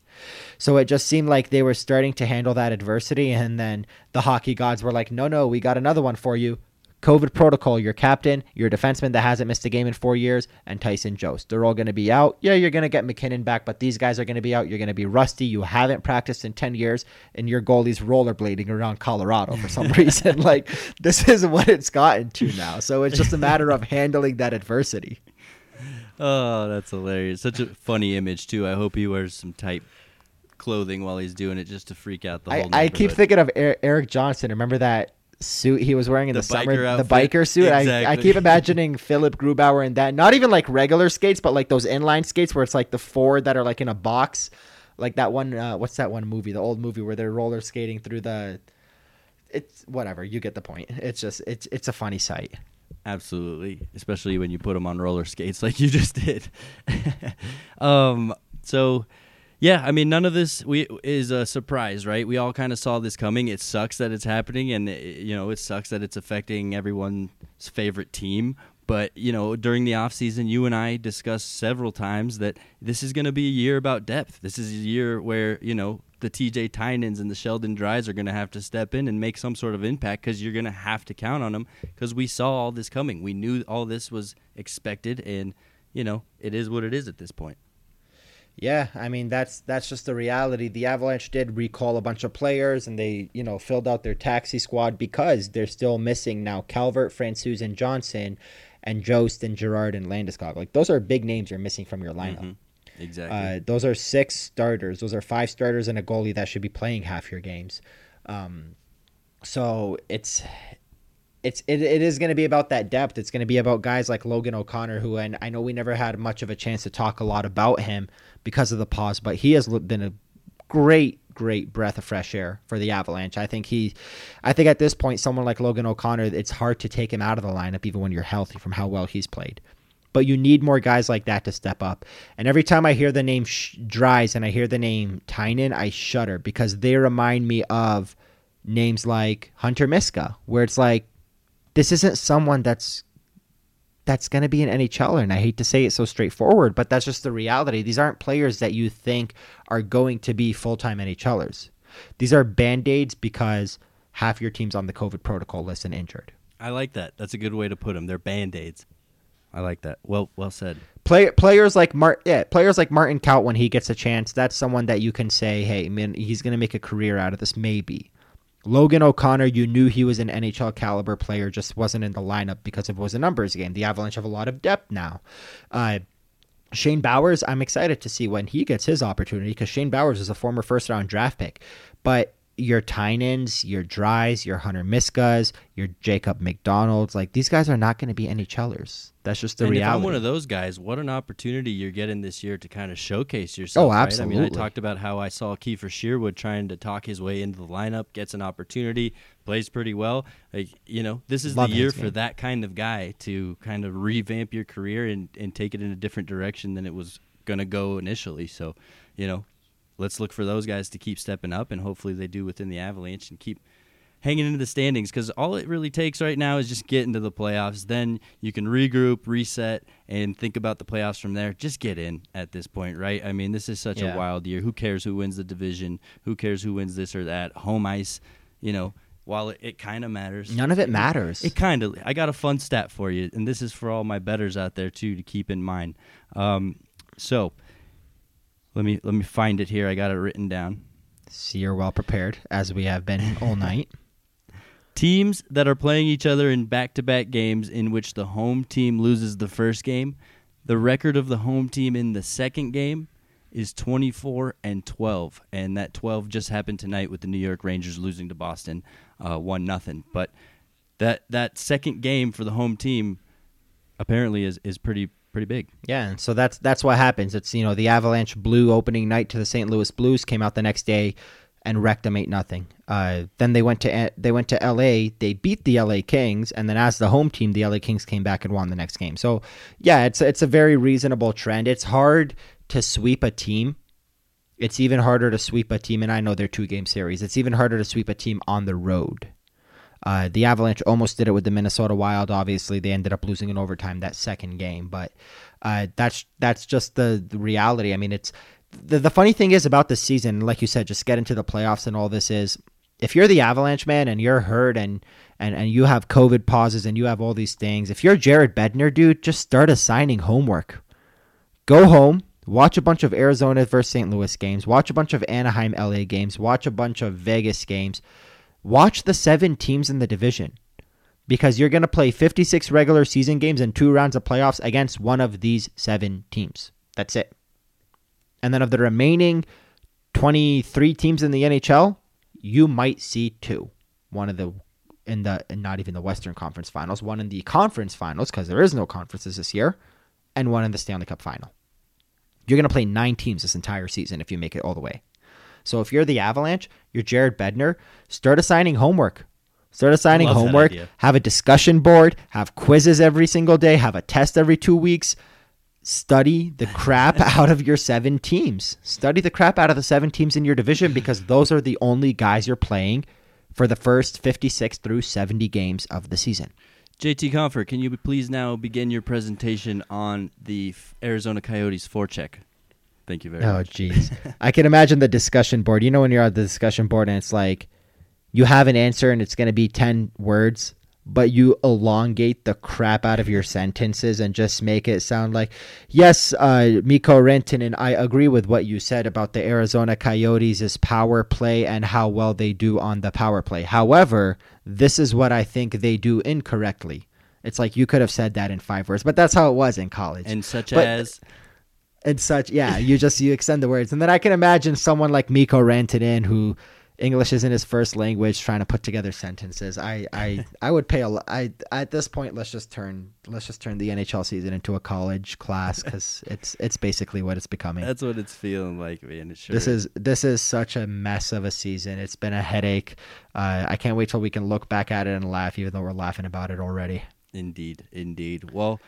So it just seemed like they were starting to handle that adversity. And then the hockey gods were like, no, no, we got another one for you. COVID protocol, your captain, your defenseman that hasn't missed a game in four years, and Tyson Jost. They're all going to be out. Yeah, you're going to get MacKinnon back, but these guys are going to be out. You're going to be rusty. You haven't practiced in 10 years, and your goalie's rollerblading around Colorado for some reason. like, this is what it's gotten to now. So it's just a matter of handling that adversity. Oh, that's hilarious. Such a funny image, too. I hope he wears some tight clothing while he's doing it just to freak out the whole. I, I keep thinking of Erik Johnson. Remember that suit he was wearing in the, the summer, outfit. the biker suit. Exactly. I, I keep imagining Philipp Grubauer in that. Not even like regular skates, but like those inline skates where it's like the four that are like in a box, like that one. Uh, what's that one movie? The old movie where they're roller skating through the. It's whatever. You get the point. It's just it's it's a funny sight. Absolutely, especially when you put them on roller skates like you just did. um. So yeah, I mean, none of this we is a surprise, right? We all kind of saw this coming. It sucks that it's happening, and it, you know, it sucks that it's affecting everyone's favorite team. But you know, during the off season, you and I discussed several times that this is going to be a year about depth. This is a year where you know the TJ Tynans and the Sheldon Dries are going to have to step in and make some sort of impact because you're going to have to count on them because we saw all this coming. We knew all this was expected, and you know, it is what it is at this point. Yeah, I mean that's that's just the reality. The Avalanche did recall a bunch of players, and they you know filled out their taxi squad because they're still missing now Calvert, Francouz, and Johnson, and Jost and Girard and Landeskog. Like those are big names you're missing from your lineup. Mm-hmm. Exactly. Uh, those are six starters. Those are five starters and a goalie that should be playing half your games. Um, so it's it's it, it is going to be about that depth. It's going to be about guys like Logan O'Connor, who and I know we never had much of a chance to talk a lot about him because of the pause, but he has been a great great breath of fresh air for the Avalanche. I think he, I think at this point, someone like Logan O'Connor, it's hard to take him out of the lineup even when you're healthy from how well he's played. But you need more guys like that to step up. And every time I hear the name Sh- Dries and I hear the name Tynan, I shudder because they remind me of names like Hunter Miska, where it's like, this isn't someone that's that's going to be an NHLer. And I hate to say it so straightforward, but that's just the reality. These aren't players that you think are going to be full time NHLers. These are band aids because half your team's on the COVID protocol list and injured. I like that. That's a good way to put them. They're band aids. I like that. Well, well said. Play, players like Mart, yeah, players like Martin Kaut when he gets a chance. That's someone that you can say, hey, man, he's going to make a career out of this, maybe. Logan O'Connor, you knew he was an NHL caliber player, just wasn't in the lineup because it was a numbers game. The Avalanche have a lot of depth now. Uh, Shane Bowers, I'm excited to see when he gets his opportunity because Shane Bowers is a former first round draft pick. But your Tynans, your Dries, your Hunter Miskas, your Jacob MacDonald's, like these guys are not going to be NHLers. That's just the and reality. If I'm one of those guys, what an opportunity you're getting this year to kind of showcase yourself. Oh, absolutely. Right? I mean, I talked about how I saw Kiefer Sherwood trying to talk his way into the lineup, gets an opportunity, plays pretty well. Like, you know, this is Love the year for that kind of guy to kind of revamp your career and, and take it in a different direction than it was going to go initially. So, you know, let's look for those guys to keep stepping up, and hopefully they do within the Avalanche and keep hanging into the standings because all it really takes right now is just get into the playoffs. Then you can regroup, reset, and think about the playoffs from there. Just get in at this point, right? I mean, this is such Yeah. a wild year. Who cares who wins the division? Who cares who wins this or that? Home ice, you know. While it, it kind of matters, None of it matters. it kind of. I got a fun stat for you, and this is for all my betters out there too to keep in mind. Um, so, let me let me find it here. I got it written down. See, you're well prepared, as we have been all night. Teams that are playing each other in back-to-back games in which the home team loses the first game, the record of the home team in the second game is 24 and 12, and that 12 just happened tonight with the New York Rangers losing to Boston, uh, one nothing. But that that second game for the home team apparently is is pretty pretty big. Yeah, and so that's that's what happens. It's you know the Avalanche blew opening night to the St. Louis Blues, came out the next day and wrecked them eight nothing. Uh, then they went to they went to L.A. They beat the L.A. Kings, and then as the home team, the L.A. Kings came back and won the next game. So yeah, it's it's a very reasonable trend. It's hard to sweep a team. It's even harder to sweep a team, and I know they're two game series. It's even harder to sweep a team on the road. Uh, the Avalanche almost did it with the Minnesota Wild. Obviously, they ended up losing in overtime that second game, but uh, that's that's just the, the reality. I mean, it's the the funny thing is about this season, like you said, just get into the playoffs and all this is. If you're the Avalanche man and you're hurt and and and you have COVID pauses and you have all these things, if you're Jared Bednar, dude, just start assigning homework. Go home, watch a bunch of Arizona versus St. Louis games, watch a bunch of Anaheim LA games, watch a bunch of Vegas games watch the seven teams in the division because you're going to play 56 regular season games and two rounds of playoffs against one of these seven teams. That's it. And then of the remaining 23 teams in the NHL, you might see two. One of the in the not even the Western Conference Finals, one in the Conference Finals because there is no conferences this year, and one in the Stanley Cup Final. You're going to play nine teams this entire season if you make it all the way. So if you're the Avalanche, you're Jared Bednar, start assigning homework. Start assigning homework. Have a discussion board. Have quizzes every single day. Have a test every two weeks. Study the crap out of your seven teams. Study the crap out of the seven teams in your division because those are the only guys you're playing for the first 56 through 70 games of the season. JT Compher, can you please now begin your presentation on the Arizona Coyotes forecheck? Thank you very Oh, much. Oh, jeez. I can imagine the discussion board. You know, when you're on the discussion board and it's like you have an answer and it's going to be 10 words, but you elongate the crap out of your sentences and just make it sound like, yes, uh, Mikko Rantanen, and I agree with what you said about the Arizona Coyotes' power play and how well they do on the power play. However, this is what I think they do incorrectly. It's like you could have said that in five words, but that's how it was in college. And such But- as and such. Yeah, you just you extend the words, and then I can imagine someone like Mikko Rantanen who English isn't his first language, trying to put together sentences. I I I would pay a. I at this point, let's just turn let's just turn the NHL season into a college class because it's it's basically what it's becoming. that's what it's feeling like, man. Sure This is this is such a mess of a season. It's been a headache. Uh, I can't wait till we can look back at it and laugh, even though we're laughing about it already. Indeed, indeed. Well,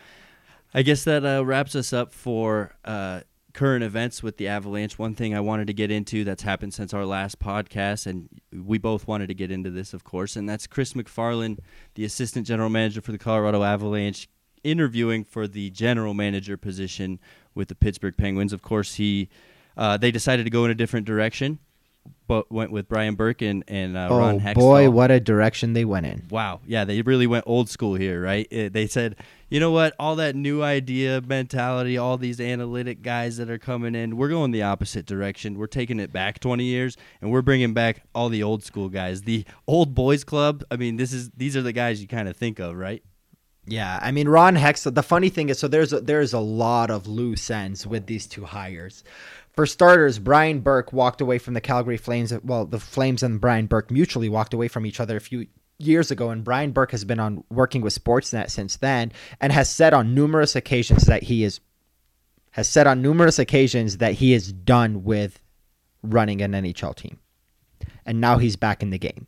I guess that uh, wraps us up for uh, current events with the Avalanche. One thing I wanted to get into that's happened since our last podcast, and we both wanted to get into this, of course, and that's Chris MacFarland, the assistant general manager for the Colorado Avalanche, interviewing for the general manager position with the Pittsburgh Penguins. Of course, he uh, they decided to go in a different direction, but went with Brian Burke and, and uh, Ron oh Hextall. boy, what a direction they went in. Wow. Yeah, they really went old school here, right? Uh, They said, you know what? All that new idea mentality, all these analytic guys that are coming in, we're going the opposite direction. We're taking it back 20 years and we're bringing back all the old school guys. The old boys club, I mean, this is these are the guys you kind of think of, right? Yeah, I mean Ron Hex. The funny thing is, so there's a, there's a lot of loose ends with these two hires. For starters, Brian Burke walked away from the Calgary Flames. Well, the Flames and Brian Burke mutually walked away from each other a few years ago, and Brian Burke has been on working with Sportsnet since then, and has said on numerous occasions that he is has said on numerous occasions that he is done with running an NHL team. And now he's back in the game.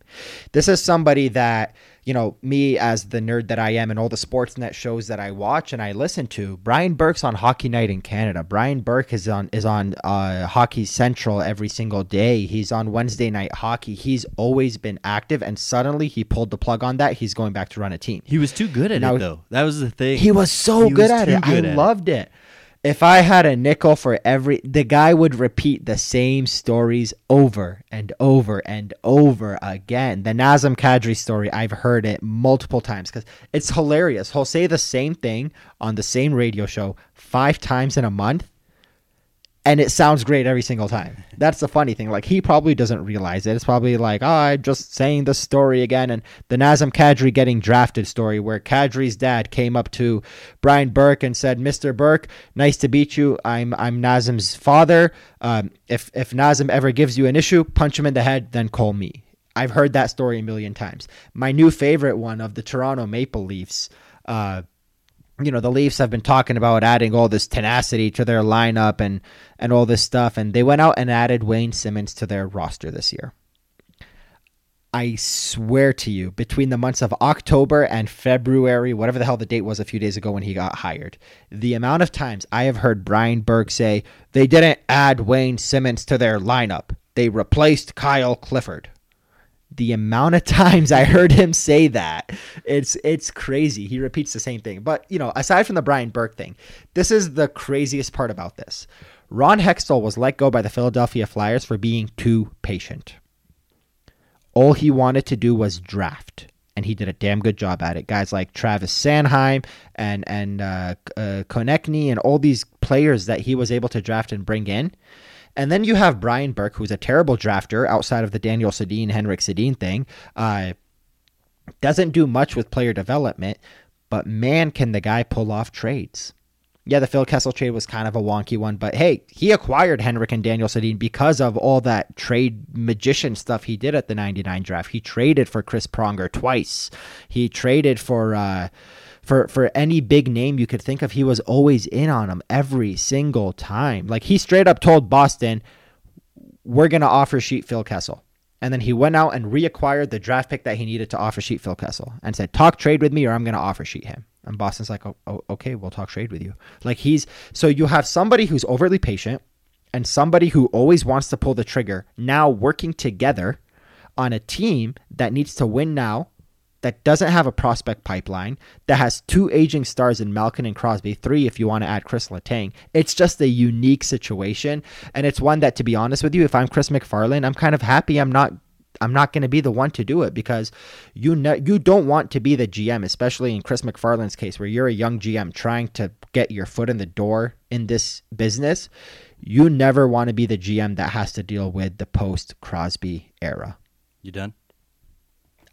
This is somebody that, you know, me as the nerd that I am and all the Sportsnet shows that I watch and I listen to, Brian Burke's on Hockey Night in Canada. Brian Burke is on is on uh, Hockey Central every single day. He's on Wednesday night hockey. He's always been active and suddenly he pulled the plug on that. He's going back to run a team. He was too good at Now- it though. That was the thing. He was so He good was at it. I good at it. loved it. If I had a nickel for every, the guy would repeat the same stories over and over and over again. The Nazem Kadri story, I've heard it multiple times because it's hilarious. He'll say the same thing on the same radio show five times in a month, and it sounds great every single time. That's the funny thing. Like he probably doesn't realize it. It's probably like, oh, I'm just saying the story again. And the Nazem Kadri getting drafted story, where Kadri's dad came up to Brian Burke and said, "Mr. Burke, nice to meet you. I'm I'm Nazem's father. Um, if if Nazem ever gives you an issue, punch him in the head, then call me." I've heard that story a million times. My new favorite one of the Toronto Maple Leafs. Uh, you know the Leafs have been talking about adding all this tenacity to their lineup and and all this stuff, and they went out and added Wayne Simmonds to their roster this year. I swear to you, between the months of October and February, whatever the hell the date was a few days ago when he got hired, the amount of times I have heard Brian Burke say they didn't add Wayne Simmonds to their lineup, they replaced Kyle Clifford the amount of times I heard him say that, it's it's crazy. He repeats the same thing. But you know, aside from the Brian Burke thing, this is the craziest part about this. Ron Hextall was let go by the Philadelphia Flyers for being too patient. All he wanted to do was draft, and he did a damn good job at it. Guys like Travis Sanheim and and uh, uh, Konecny and all these players that he was able to draft and bring in. And then you have Brian Burke, who's a terrible drafter outside of the Daniel Sedin, Henrik Sedin thing. Uh, doesn't do much with player development, but man, can the guy pull off trades. Yeah, the Phil Kessel trade was kind of a wonky one, but hey, he acquired Henrik and Daniel Sedin because of all that trade magician stuff he did at the 99 draft. He traded for Chris Pronger twice. He traded for uh, for for any big name you could think of. He was always in on them every single time. Like he straight up told Boston, "We're gonna offer sheet Phil Kessel." And then he went out and reacquired the draft pick that he needed to offer sheet Phil Kessel and said, "Talk trade with me, or I'm going to offer sheet him." And Boston's like, oh, oh, "Okay, we'll talk trade with you." Like he's so you have somebody who's overly patient and somebody who always wants to pull the trigger now working together on a team that needs to win now, that doesn't have a prospect pipeline, that has two aging stars in Malkin and Crosby, three if you want to add Chris Letang. It's just a unique situation, and it's one that, to be honest with you, if I'm Chris MacFarland, I'm kind of happy I'm not. I'm not going to be the one to do it because you know you don't want to be the GM, especially in Chris MacFarland's case, where you're a young GM trying to get your foot in the door in this business. You never want to be the GM that has to deal with the post Crosby era. You done?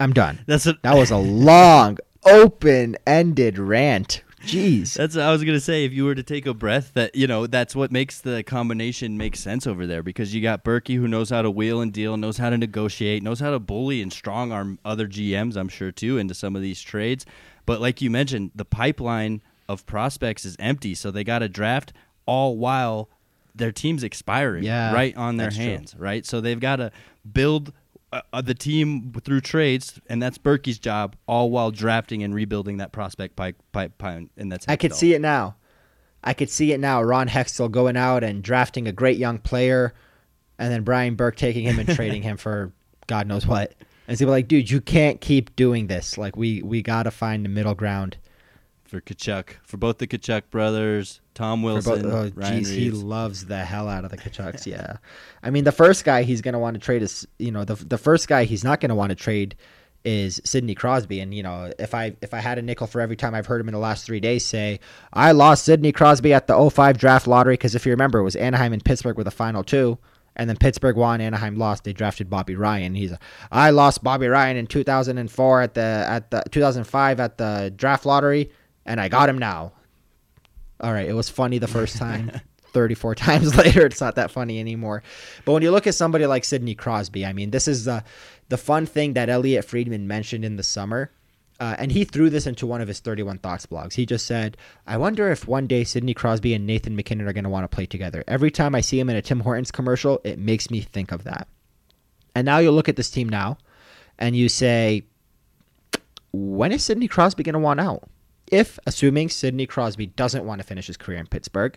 I'm done. That's a, That was a long open-ended rant. Jeez. That's what I was gonna say. If you were to take a breath, that you know, that's what makes the combination make sense over there because you got Burkie who knows how to wheel and deal, knows how to negotiate, knows how to bully and strong arm other GMs, I'm sure too, into some of these trades. But like you mentioned, the pipeline of prospects is empty, so they got to draft all while their team's expiring Yeah, right on their that's true. hands, right? So they've got to build uh, uh, the team through trades, and that's Burkie's job, all while drafting and rebuilding that prospect pipe, pipe, pipe and that's I could see it now. I could see it now. Ron Hextall going out and drafting a great young player, and then Brian Burke taking him and trading him for God knows what. And so like, dude, you can't keep doing this. Like, we we gotta find the middle ground. For Tkachuk, for both the Tkachuk brothers, Tom Wilson, both- oh, Ryan jeez, he loves the hell out of the Tkachuks. yeah, I mean, the first guy he's gonna want to trade is, you know, the the first guy he's not gonna want to trade is Sidney Crosby. And you know, if I if I had a nickel for every time I've heard him in the last three days say, I lost Sidney Crosby at the 05 draft lottery because if you remember, it was Anaheim and Pittsburgh were the final two. And then Pittsburgh won, Anaheim lost. They drafted Bobby Ryan. He's, I lost Bobby Ryan in 2004 at the at the 2005 at the draft lottery, and I got him now. All right, it was funny the first time. 34 times later, it's not that funny anymore. But when you look at somebody like Sidney Crosby, I mean, this is the the fun thing that Elliotte Friedman mentioned in the summer. Uh, and he threw this into one of his 31 Thoughts blogs. He just said, I wonder if one day Sidney Crosby and Nathan MacKinnon are going to want to play together. Every time I see him in a Tim Hortons commercial, it makes me think of that. And now you look at this team now and you say, when is Sidney Crosby going to want out? If, assuming Sidney Crosby doesn't want to finish his career in Pittsburgh,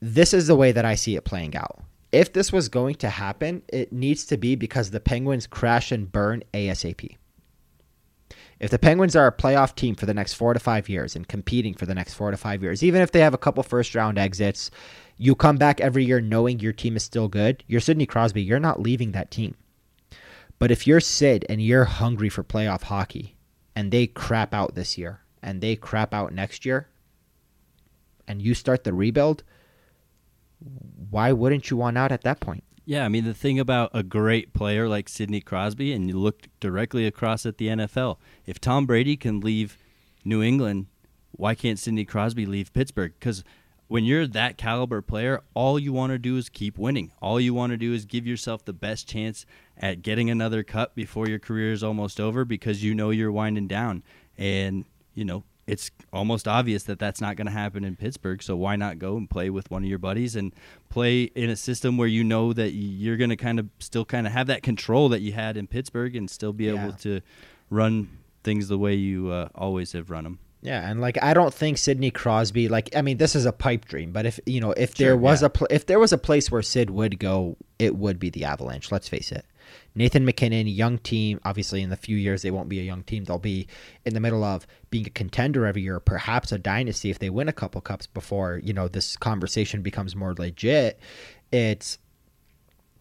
this is the way that I see it playing out. If this was going to happen, it needs to be because the Penguins crash and burn ASAP. If the Penguins are a playoff team for the next four to five years and competing for the next four to five years, even if they have a couple first round exits, you come back every year knowing your team is still good. You're Sidney Crosby. You're not leaving that team. But if you're Sid and you're hungry for playoff hockey and they crap out this year and they crap out next year and you start the rebuild, why wouldn't you want out at that point? Yeah, I mean the thing about a great player like Sidney Crosby, and you look directly across at the NFL. If Tom Brady can leave New England, why can't Sidney Crosby leave Pittsburgh? Because when you're that caliber player, all you want to do is keep winning. All you want to do is give yourself the best chance at getting another cup before your career is almost over, because you know you're winding down, and you know it's almost obvious that that's not going to happen in Pittsburgh. So why not go and play with one of your buddies and play in a system where you know that you're going to kind of still kind of have that control that you had in Pittsburgh and still be Yeah. able to run things the way you uh, always have run them. Yeah, and like I don't think Sidney Crosby like I mean this is a pipe dream, but if you know if there was yeah. a pl- if there was a place where Sid would go, it would be the Avalanche. Let's face it. Nathan MacKinnon, young team. Obviously, in the few years they won't be a young team. They'll be in the middle of being a contender every year, perhaps a dynasty if they win a couple cups before you know this conversation becomes more legit. It's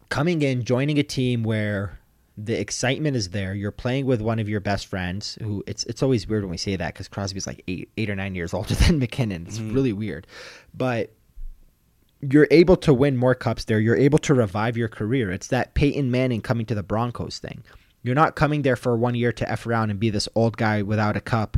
coming in, joining a team where the excitement is there. You're playing with one of your best friends. Who it's it's always weird when we say that because Crosby's like eight eight or nine years older than MacKinnon. It's mm-hmm. really weird, but you're able to win more cups there. You're able to revive your career. It's that Peyton Manning coming to the Broncos thing. You're not coming there for one year to f around and be this old guy without a cup,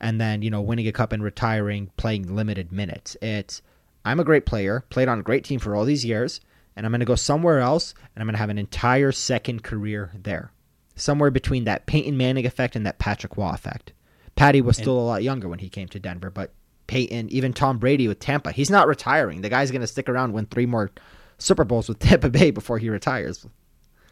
and then you know winning a cup and retiring, playing limited minutes. It's I'm a great player, played on a great team for all these years, and I'm going to go somewhere else, and I'm going to have an entire second career there, somewhere between that Peyton Manning effect and that Patrick Roy effect. Patty was still a lot younger when he came to Denver, but Peyton, even Tom Brady with Tampa, he's not retiring. The guy's going to stick around, win three more Super Bowls with Tampa Bay before he retires.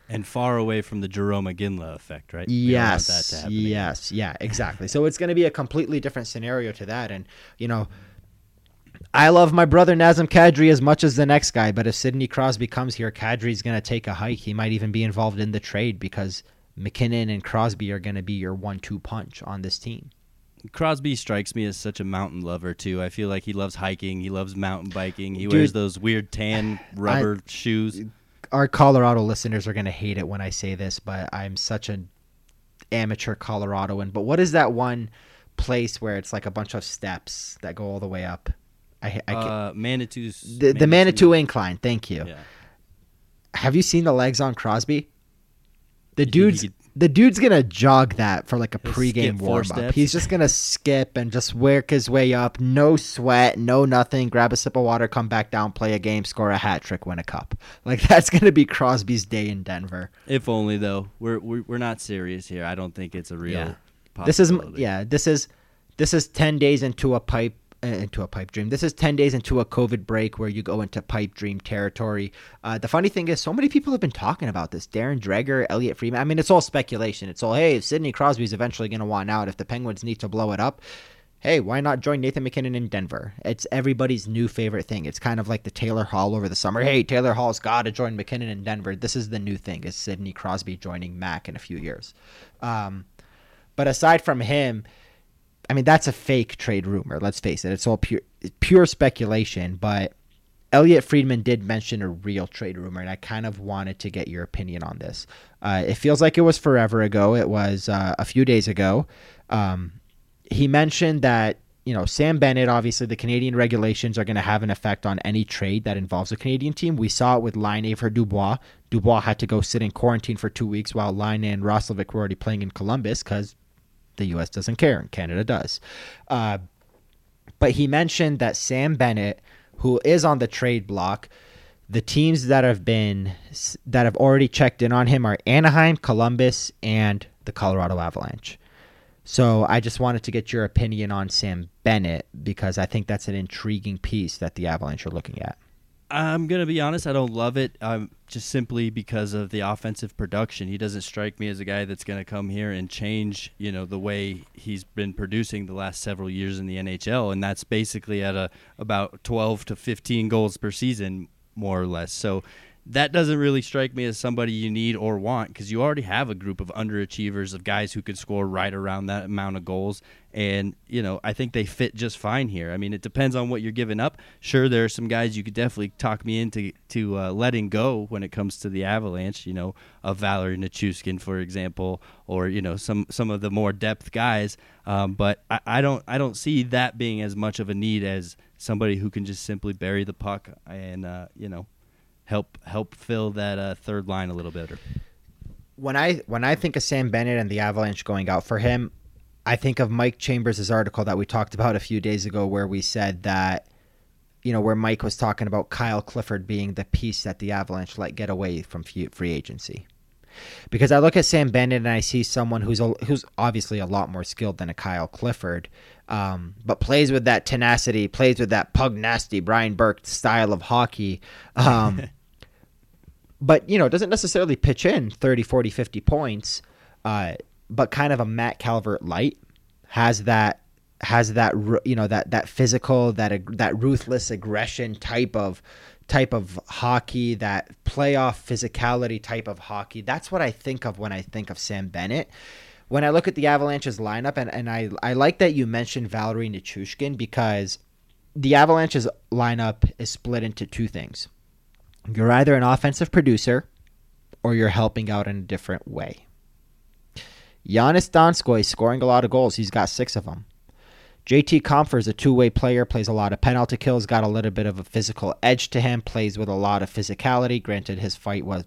And far away from the Jarome Iginla effect, right? We Yes, that to happen again. yes, yeah, exactly. so it's going to be a completely different scenario to that, and you know, I love my brother Nazem Kadri as much as the next guy, but if Sidney Crosby comes here, Kadri's going to take a hike. He might even be involved in the trade because MacKinnon and Crosby are going to be your one-two punch on this team. Crosby strikes me as such a mountain lover too. I feel like he loves hiking, he loves mountain biking. He Dude, wears those weird tan rubber shoes. Our Colorado listeners are going to hate it when I say this, but I'm such an amateur Coloradoan. But what is that one place where it's like a bunch of steps that go all the way up? I, I Uh, Manitou's the, the Manitou Incline. Thank you. Yeah. Have you seen the legs on Crosby? The dude's the dude's gonna jog that for like a He'll pregame warm up. He's just gonna skip and just work his way up, no sweat, no nothing. Grab a sip of water, come back down, play a game, score a hat trick, win a cup. Like that's gonna be Crosby's day in Denver. If only though, we're we're, we're not serious here. I don't think it's a real. Yeah. This is yeah. This is this is ten days into a pipe into a pipe dream. This is ten days into a COVID break where you go into pipe dream territory. Uh, the funny thing is, so many people have been talking about this. Darren Dreger, Elliotte Friedman. I mean, it's all speculation. It's all hey, if Sidney Crosby's eventually going to want out, if the Penguins need to blow it up. Hey, why not join Nathan MacKinnon in Denver? It's everybody's new favorite thing. It's kind of like the Taylor Hall over the summer. Hey, Taylor Hall's got to join MacKinnon in Denver. This is the new thing. Is Sidney Crosby joining Mac in a few years? Um, but aside from him, I mean that's a fake trade rumor. Let's face it; it's all pure pure speculation. But Elliotte Friedman did mention a real trade rumor, and I kind of wanted to get your opinion on this. Uh, it feels like it was forever ago. It was uh, a few days ago. Um, he mentioned that you know Sam Bennett. Obviously, the Canadian regulations are going to have an effect on any trade that involves a Canadian team. We saw it with Laine for Dubois. Dubois had to go sit in quarantine for two weeks while Laine and Roslovic were already playing in Columbus because the U.S. doesn't care and Canada does. Uh, but he mentioned that Sam Bennett, who is on the trade block, the teams that have been that have already checked in on him are Anaheim, Columbus, and the Colorado Avalanche. So I just wanted to get your opinion on Sam Bennett because I think that's an intriguing piece that the Avalanche are looking at. I'm gonna be honest. I don't love it. Um, just simply because of the offensive production. He doesn't strike me as a guy that's gonna come here and change, you know, the way he's been producing the last several years in the NHL, and that's basically at a about 12 to 15 goals per season, more or less. So that doesn't really strike me as somebody you need or want because you already have a group of underachievers of guys who could score right around that amount of goals. And, you know, I think they fit just fine here. I mean, it depends on what you're giving up. Sure, there are some guys you could definitely talk me into to uh, letting go when it comes to the Avalanche, you know, of Valeri Nichushkin, for example, or, you know, some, some of the more depth guys. Um, but I, I don't I don't see that being as much of a need as somebody who can just simply bury the puck and, uh, you know, help help fill that uh, third line a little better. When I when I think of Sam Bennett and the Avalanche going out for him, I think of Mike Chambers' article that we talked about a few days ago, where we said that, you know, where Mike was talking about Kyle Clifford being the piece that the Avalanche let get away from free agency. Because I look at Sam Bennett and I see someone who's a, who's obviously a lot more skilled than a Kyle Clifford, um, but plays with that tenacity, plays with that pug nasty Brian Burke style of hockey. Um, but you know doesn't necessarily pitch in 30 40 50 points uh, but kind of a matt calvert light has that has that you know that that physical that that ruthless aggression type of type of hockey that playoff physicality type of hockey. That's what i think of when i think of sam bennett. When i look at the avalanche's lineup and, and I, I like that you mentioned valerie nichushkin because the avalanche's lineup is split into two things you're either an offensive producer or you're helping out in a different way. Joonas Donskoi is scoring a lot of goals. He's got six of them. JT Compher is a two-way player, plays a lot of penalty kills, got a little bit of a physical edge to him, plays with a lot of physicality. Granted, his fight was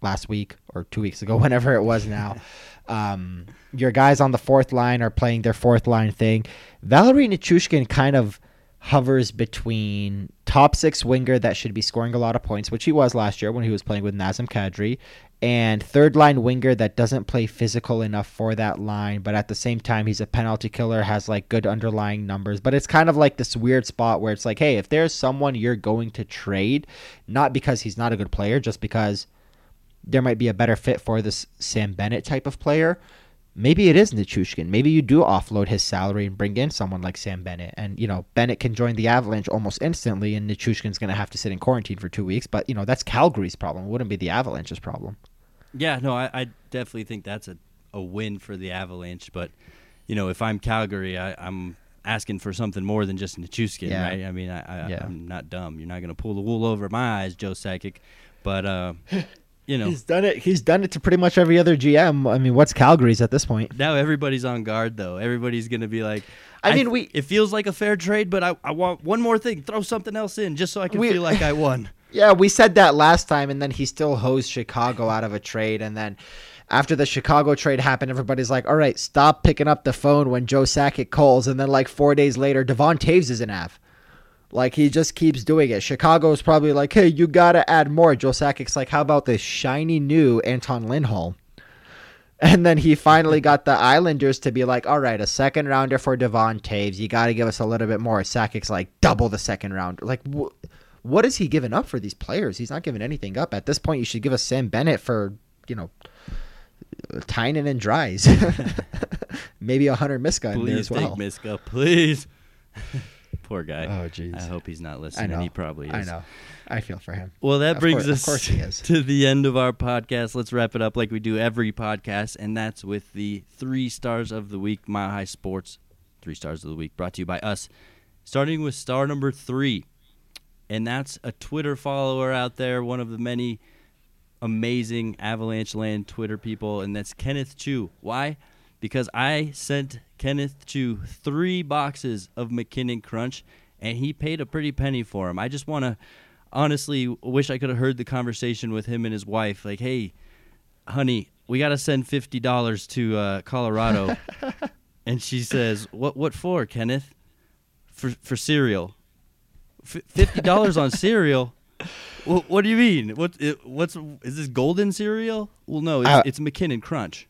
last week or two weeks ago, whenever it was now. um, your guys on the fourth line are playing their fourth line thing. Valerie Nichushkin kind of hovers between top six winger that should be scoring a lot of points, which he was last year when he was playing with Nazem Kadri, and third line winger that doesn't play physical enough for that line, but at the same time he's a penalty killer, has like good underlying numbers. But it's kind of like this weird spot where it's like, hey, if there's someone you're going to trade, not because he's not a good player, just because there might be a better fit for this Sam Bennett type of player maybe it is Nichushkin. Maybe you do offload his salary and bring in someone like Sam Bennett. And, you know, Bennett can join the Avalanche almost instantly, and Nichushkin's going to have to sit in quarantine for two weeks. But, you know, that's Calgary's problem. It wouldn't be the Avalanche's problem. Yeah, no, I, I definitely think that's a, a win for the Avalanche. But, you know, if I'm Calgary, I, I'm asking for something more than just Nichushkin, Yeah. right? I mean, I, I, Yeah. I'm not dumb. You're not going to pull the wool over my eyes, Joe Sakic. But, uh, you know, He's done it. He's done it to pretty much every other GM. I mean, what's Calgary's at this point? now everybody's on guard, though. Everybody's going to be like, I mean, we- It feels like a fair trade, but I, I want one more thing. Throw something else in just so I can We- feel like I won. Yeah, we said that last time, and then he still hosed Chicago out of a trade, and then, after the Chicago trade happened, everybody's like, all right, stop picking up the phone when Joe Sakic calls. And then, like, four days later, Devon Toews is an Av. Like, he just keeps doing it. Chicago's probably like, hey, you got to add more. Joe Sakic's like, how about this shiny new Anton Lindholm? And then he finally got the Islanders to be like, all right, a second rounder for Devon Toews. You got to give us a little bit more. Sakic's like, double the second round. Like, wh- what is he giving up for these players? He's not giving anything up. At this point, you should give us Sam Bennett for, you know, Tynan and Dries. Maybe a Hunter Miska in there Please as well. take Miska, please. Poor guy. Oh, jeez. I hope he's not I listening. know. He probably is. I know. I feel for him. Well, that Of brings course- of us course he is. to the end of our podcast. Let's wrap it up like we do every podcast, and that's with the three stars of the week, Mile High Sports. Three stars of the week brought to you by us. Starting with star number three, and that's a Twitter follower out there, one of the many amazing Avalanche Land Twitter people, and that's Kenneth Chu. Why? Because I sent Kenneth to three boxes of MacKinnon Crunch, and he paid a pretty penny for them. I just want to honestly wish I could have heard the conversation with him and his wife. Like, hey, honey, we got to send fifty dollars to uh, Colorado, and she says, "What? What for, Kenneth? For for cereal? F- Fifty dollars on cereal? Well, what do you mean? What? It, what's is this golden cereal? Well, no, it's, Uh, it's MacKinnon Crunch.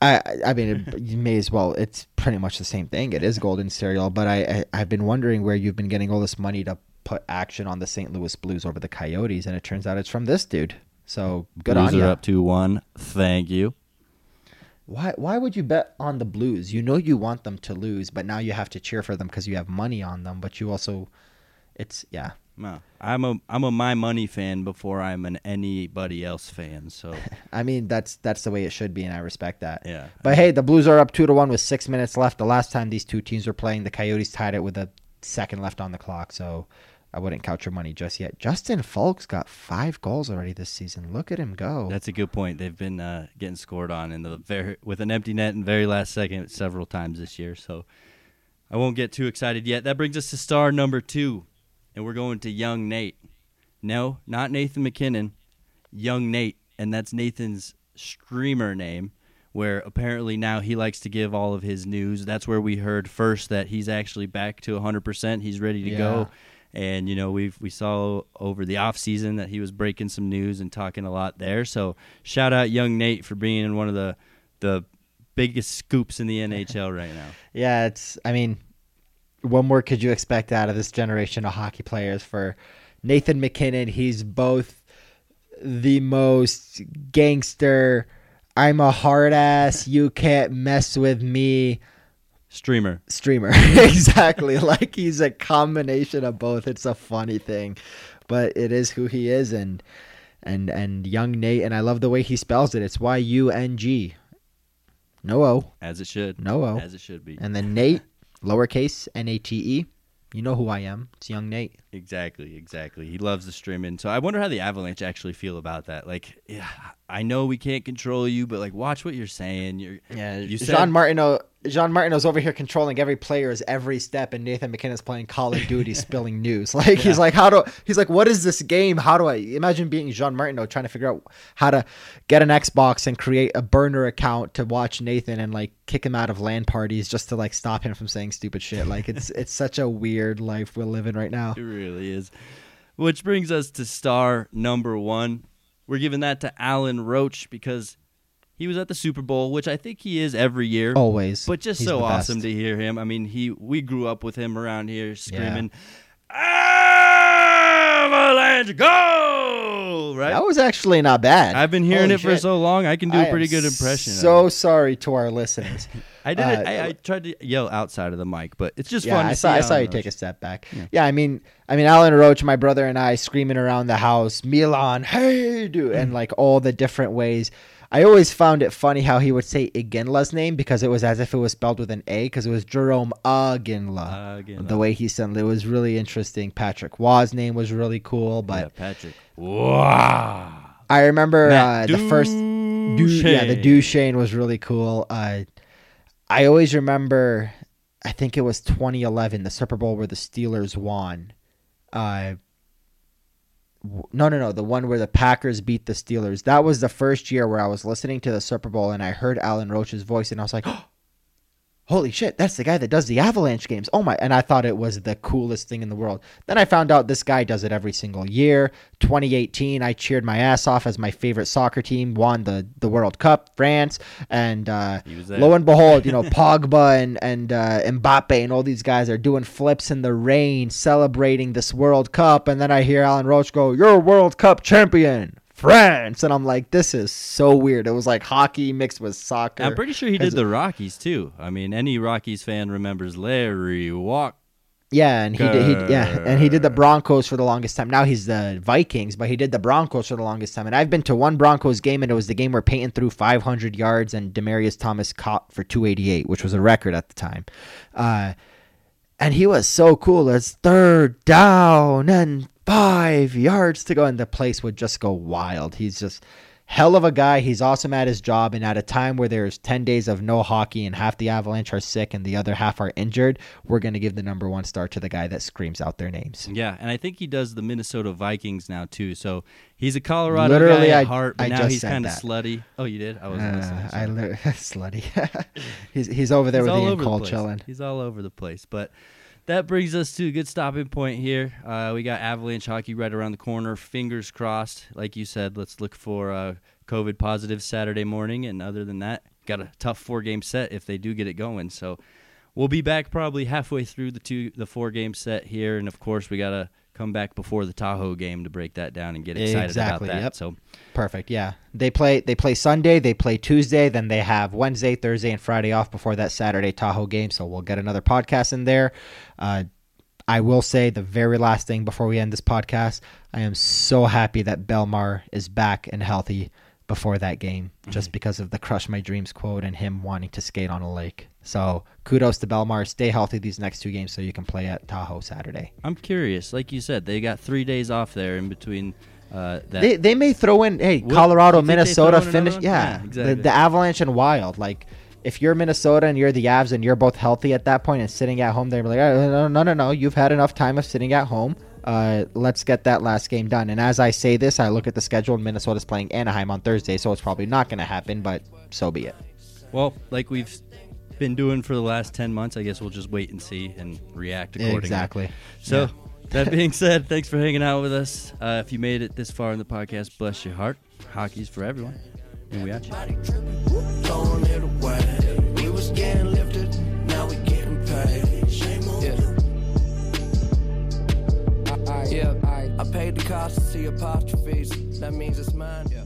I I mean, it, you may as well. It's pretty much the same thing. It is golden cereal, but I, I I've been wondering where you've been getting all this money to put action on the St. Louis Blues over the Coyotes, and it turns out it's from this dude. So good Blues on are you. up to one. Thank you. Why why would you bet on the Blues? You know you want them to lose, but now you have to cheer for them because you have money on them. But you also, it's yeah. No, I'm a I'm a my money fan before I'm an anybody else fan. So I mean that's that's the way it should be, and I respect that. yeah. But hey, the Blues are up two to one with six minutes left. The last time these two teams were playing, the Coyotes tied it with a second left on the clock. So I wouldn't count your money just yet. Justin Faulk's got five goals already this season. Look at him go. That's a good point. They've been uh, getting scored on in the very with an empty net in the very last second several times this year. So I won't get too excited yet. That brings us to star number two, and we're going to young Nate. No, not Nathan MacKinnon, young Nate, and that's Nathan's streamer name. Where apparently now he likes to give all of his news. That's where we heard first that he's actually back to 100%. He's ready to go. And you know we've we saw over the off season that he was breaking some news and talking a lot there. So shout out young Nate for being in one of the the biggest scoops in the NHL right now. Yeah, it's. I mean, what more could you expect out of this generation of hockey players? For Nathan MacKinnon, he's both the most gangster. I'm a hard ass. You can't mess with me. Streamer. streamer. exactly. Like he's a combination of both. It's a funny thing, but it is who he is and and and young Nate and I love the way he spells it. It's Y U N G. No O. As it should. No O. As it should be. And then Nate, lowercase N A T E. You know who I am. It's young Nate. Exactly, exactly. He loves the streaming. So I wonder how the Avalanche actually feel about that. Like, yeah, I know we can't control you, but like, watch what you're saying. You're, Yeah, you Jean said Martineau. Jean Martineau's over here controlling every player's every step, and Nathan MacKinnon's playing Call of Duty, spilling news. Like he's like, how do? He's like, what is this game? How do I imagine being Jean Martineau trying to figure out how to get an Xbox and create a burner account to watch Nathan and like kick him out of land parties just to like stop him from saying stupid shit. Like it's it's such a weird life we're living right now. It really is. Which brings us to star number one. We're giving that to Alan Roach because he was at the Super Bowl, which I think he is every year. Always, But just He's so awesome to hear him. I mean, he we grew up with him around here screaming, "Avalanche, go!" Right? That was actually not bad. I've been hearing Holy it for so long. I can do I a pretty good impression. of So sorry to our listeners. I did uh, I, I tried to yell outside of the mic, but it's just yeah, fun. I saw. I saw Alan you take a step back. Yeah. Yeah. I mean, I mean, Alan Roach, my brother and I, screaming around the house, Milan Hejduk, and like all the different ways. I always found it funny how he would say Iginla's name because it was as if it was spelled with an A because it was Jarome Aginla. Again, the way he said it was really interesting. Patrick Roy's name was really cool, yeah, but Patrick. Wow. I remember uh, the first Du- yeah, the. Duchesne was really cool. Uh, I always remember, I think it was 2011, the Super Bowl where the Steelers won. Uh, no, no, no. The one where the Packers beat the Steelers. That was the first year where I was listening to the Super Bowl and I heard Alan Roach's voice and I was like, oh, holy shit, that's the guy that does the Avalanche games. Oh my. And I thought it was the coolest thing in the world. Then I found out this guy does it every single year. 2018, I cheered my ass off as my favorite soccer team won the, the World Cup, France. And uh, lo and behold, you know, Pogba and, and uh, Mbappe and all these guys are doing flips in the rain celebrating this World Cup. And then I hear Alan Roach go, You're a World Cup champion. France. And I'm like, this is so weird. It was like hockey mixed with soccer. I'm pretty sure he did the Rockies too. I mean, any Rockies fan remembers Larry Walk. Yeah, and he did. He, yeah, and he did the Broncos for the longest time. Now he's the Vikings, but he did the Broncos for the longest time. And I've been to one Broncos game, and it was the game where Peyton threw 500 yards and Demaryius Thomas caught for 288, which was a record at the time. Uh, and he was so cool. It's third down and five yards to go, and the place would just go wild. He's just hell of a guy. He's awesome at his job. And at a time where there's 10 days of no hockey and half the Avalanche are sick and the other half are injured, we're going to give the number one star to the guy that screams out their names. Yeah. And I think he does the Minnesota Vikings now, too. So he's a Colorado Literally, guy at I, heart, but I now he's kind of slutty. Oh, you did? I wasn't uh, I li- slutty. he's, he's over there he's with Ian Cole chilling. He's all over the place. But that brings us to a good stopping point here. Uh, we got Avalanche hockey right around the corner. Fingers crossed. Like you said, let's look for uh, COVID positive Saturday morning. And other than that, got a tough four game set if they do get it going. So we'll be back probably halfway through the two the four game set here. And of course, we got to come back before the Tahoe game to break that down and get excited exactly, about that. Yep. So perfect. Yeah, they play they play Sunday, they play Tuesday, then they have Wednesday, Thursday, and Friday off before that Saturday Tahoe game. So we'll get another podcast in there. Uh, I will say the very last thing before we end this podcast. I am so happy that Bellemare is back and healthy before that game, mm-hmm. just because of the "crush my dreams" quote and him wanting to skate on a lake. So kudos to Bellemare. Stay healthy these next two games so you can play at Tahoe Saturday. I'm curious, like you said, they got three days off there in between. Uh, they they may throw in hey what, Colorado, Minnesota finish yeah, yeah, exactly. the, the Avalanche and Wild like if you're Minnesota and you're the Avs and you're both healthy at that point and sitting at home, they're like, oh, no, no, no, no, you've had enough time of sitting at home. Uh, let's get that last game done. And as I say this, I look at the schedule and Minnesota's playing Anaheim on Thursday, so it's probably not going to happen, but so be it. Well, like we've been doing for the last 10 months, I guess we'll just wait and see and react accordingly. Exactly. So, yeah. that being said, thanks for hanging out with us. Uh, if you made it this far in the podcast, bless your heart. Hockey's for everyone. And we at you. Yeah, I paid the cost to see apostrophes. That means it's mine. Keep to myself, take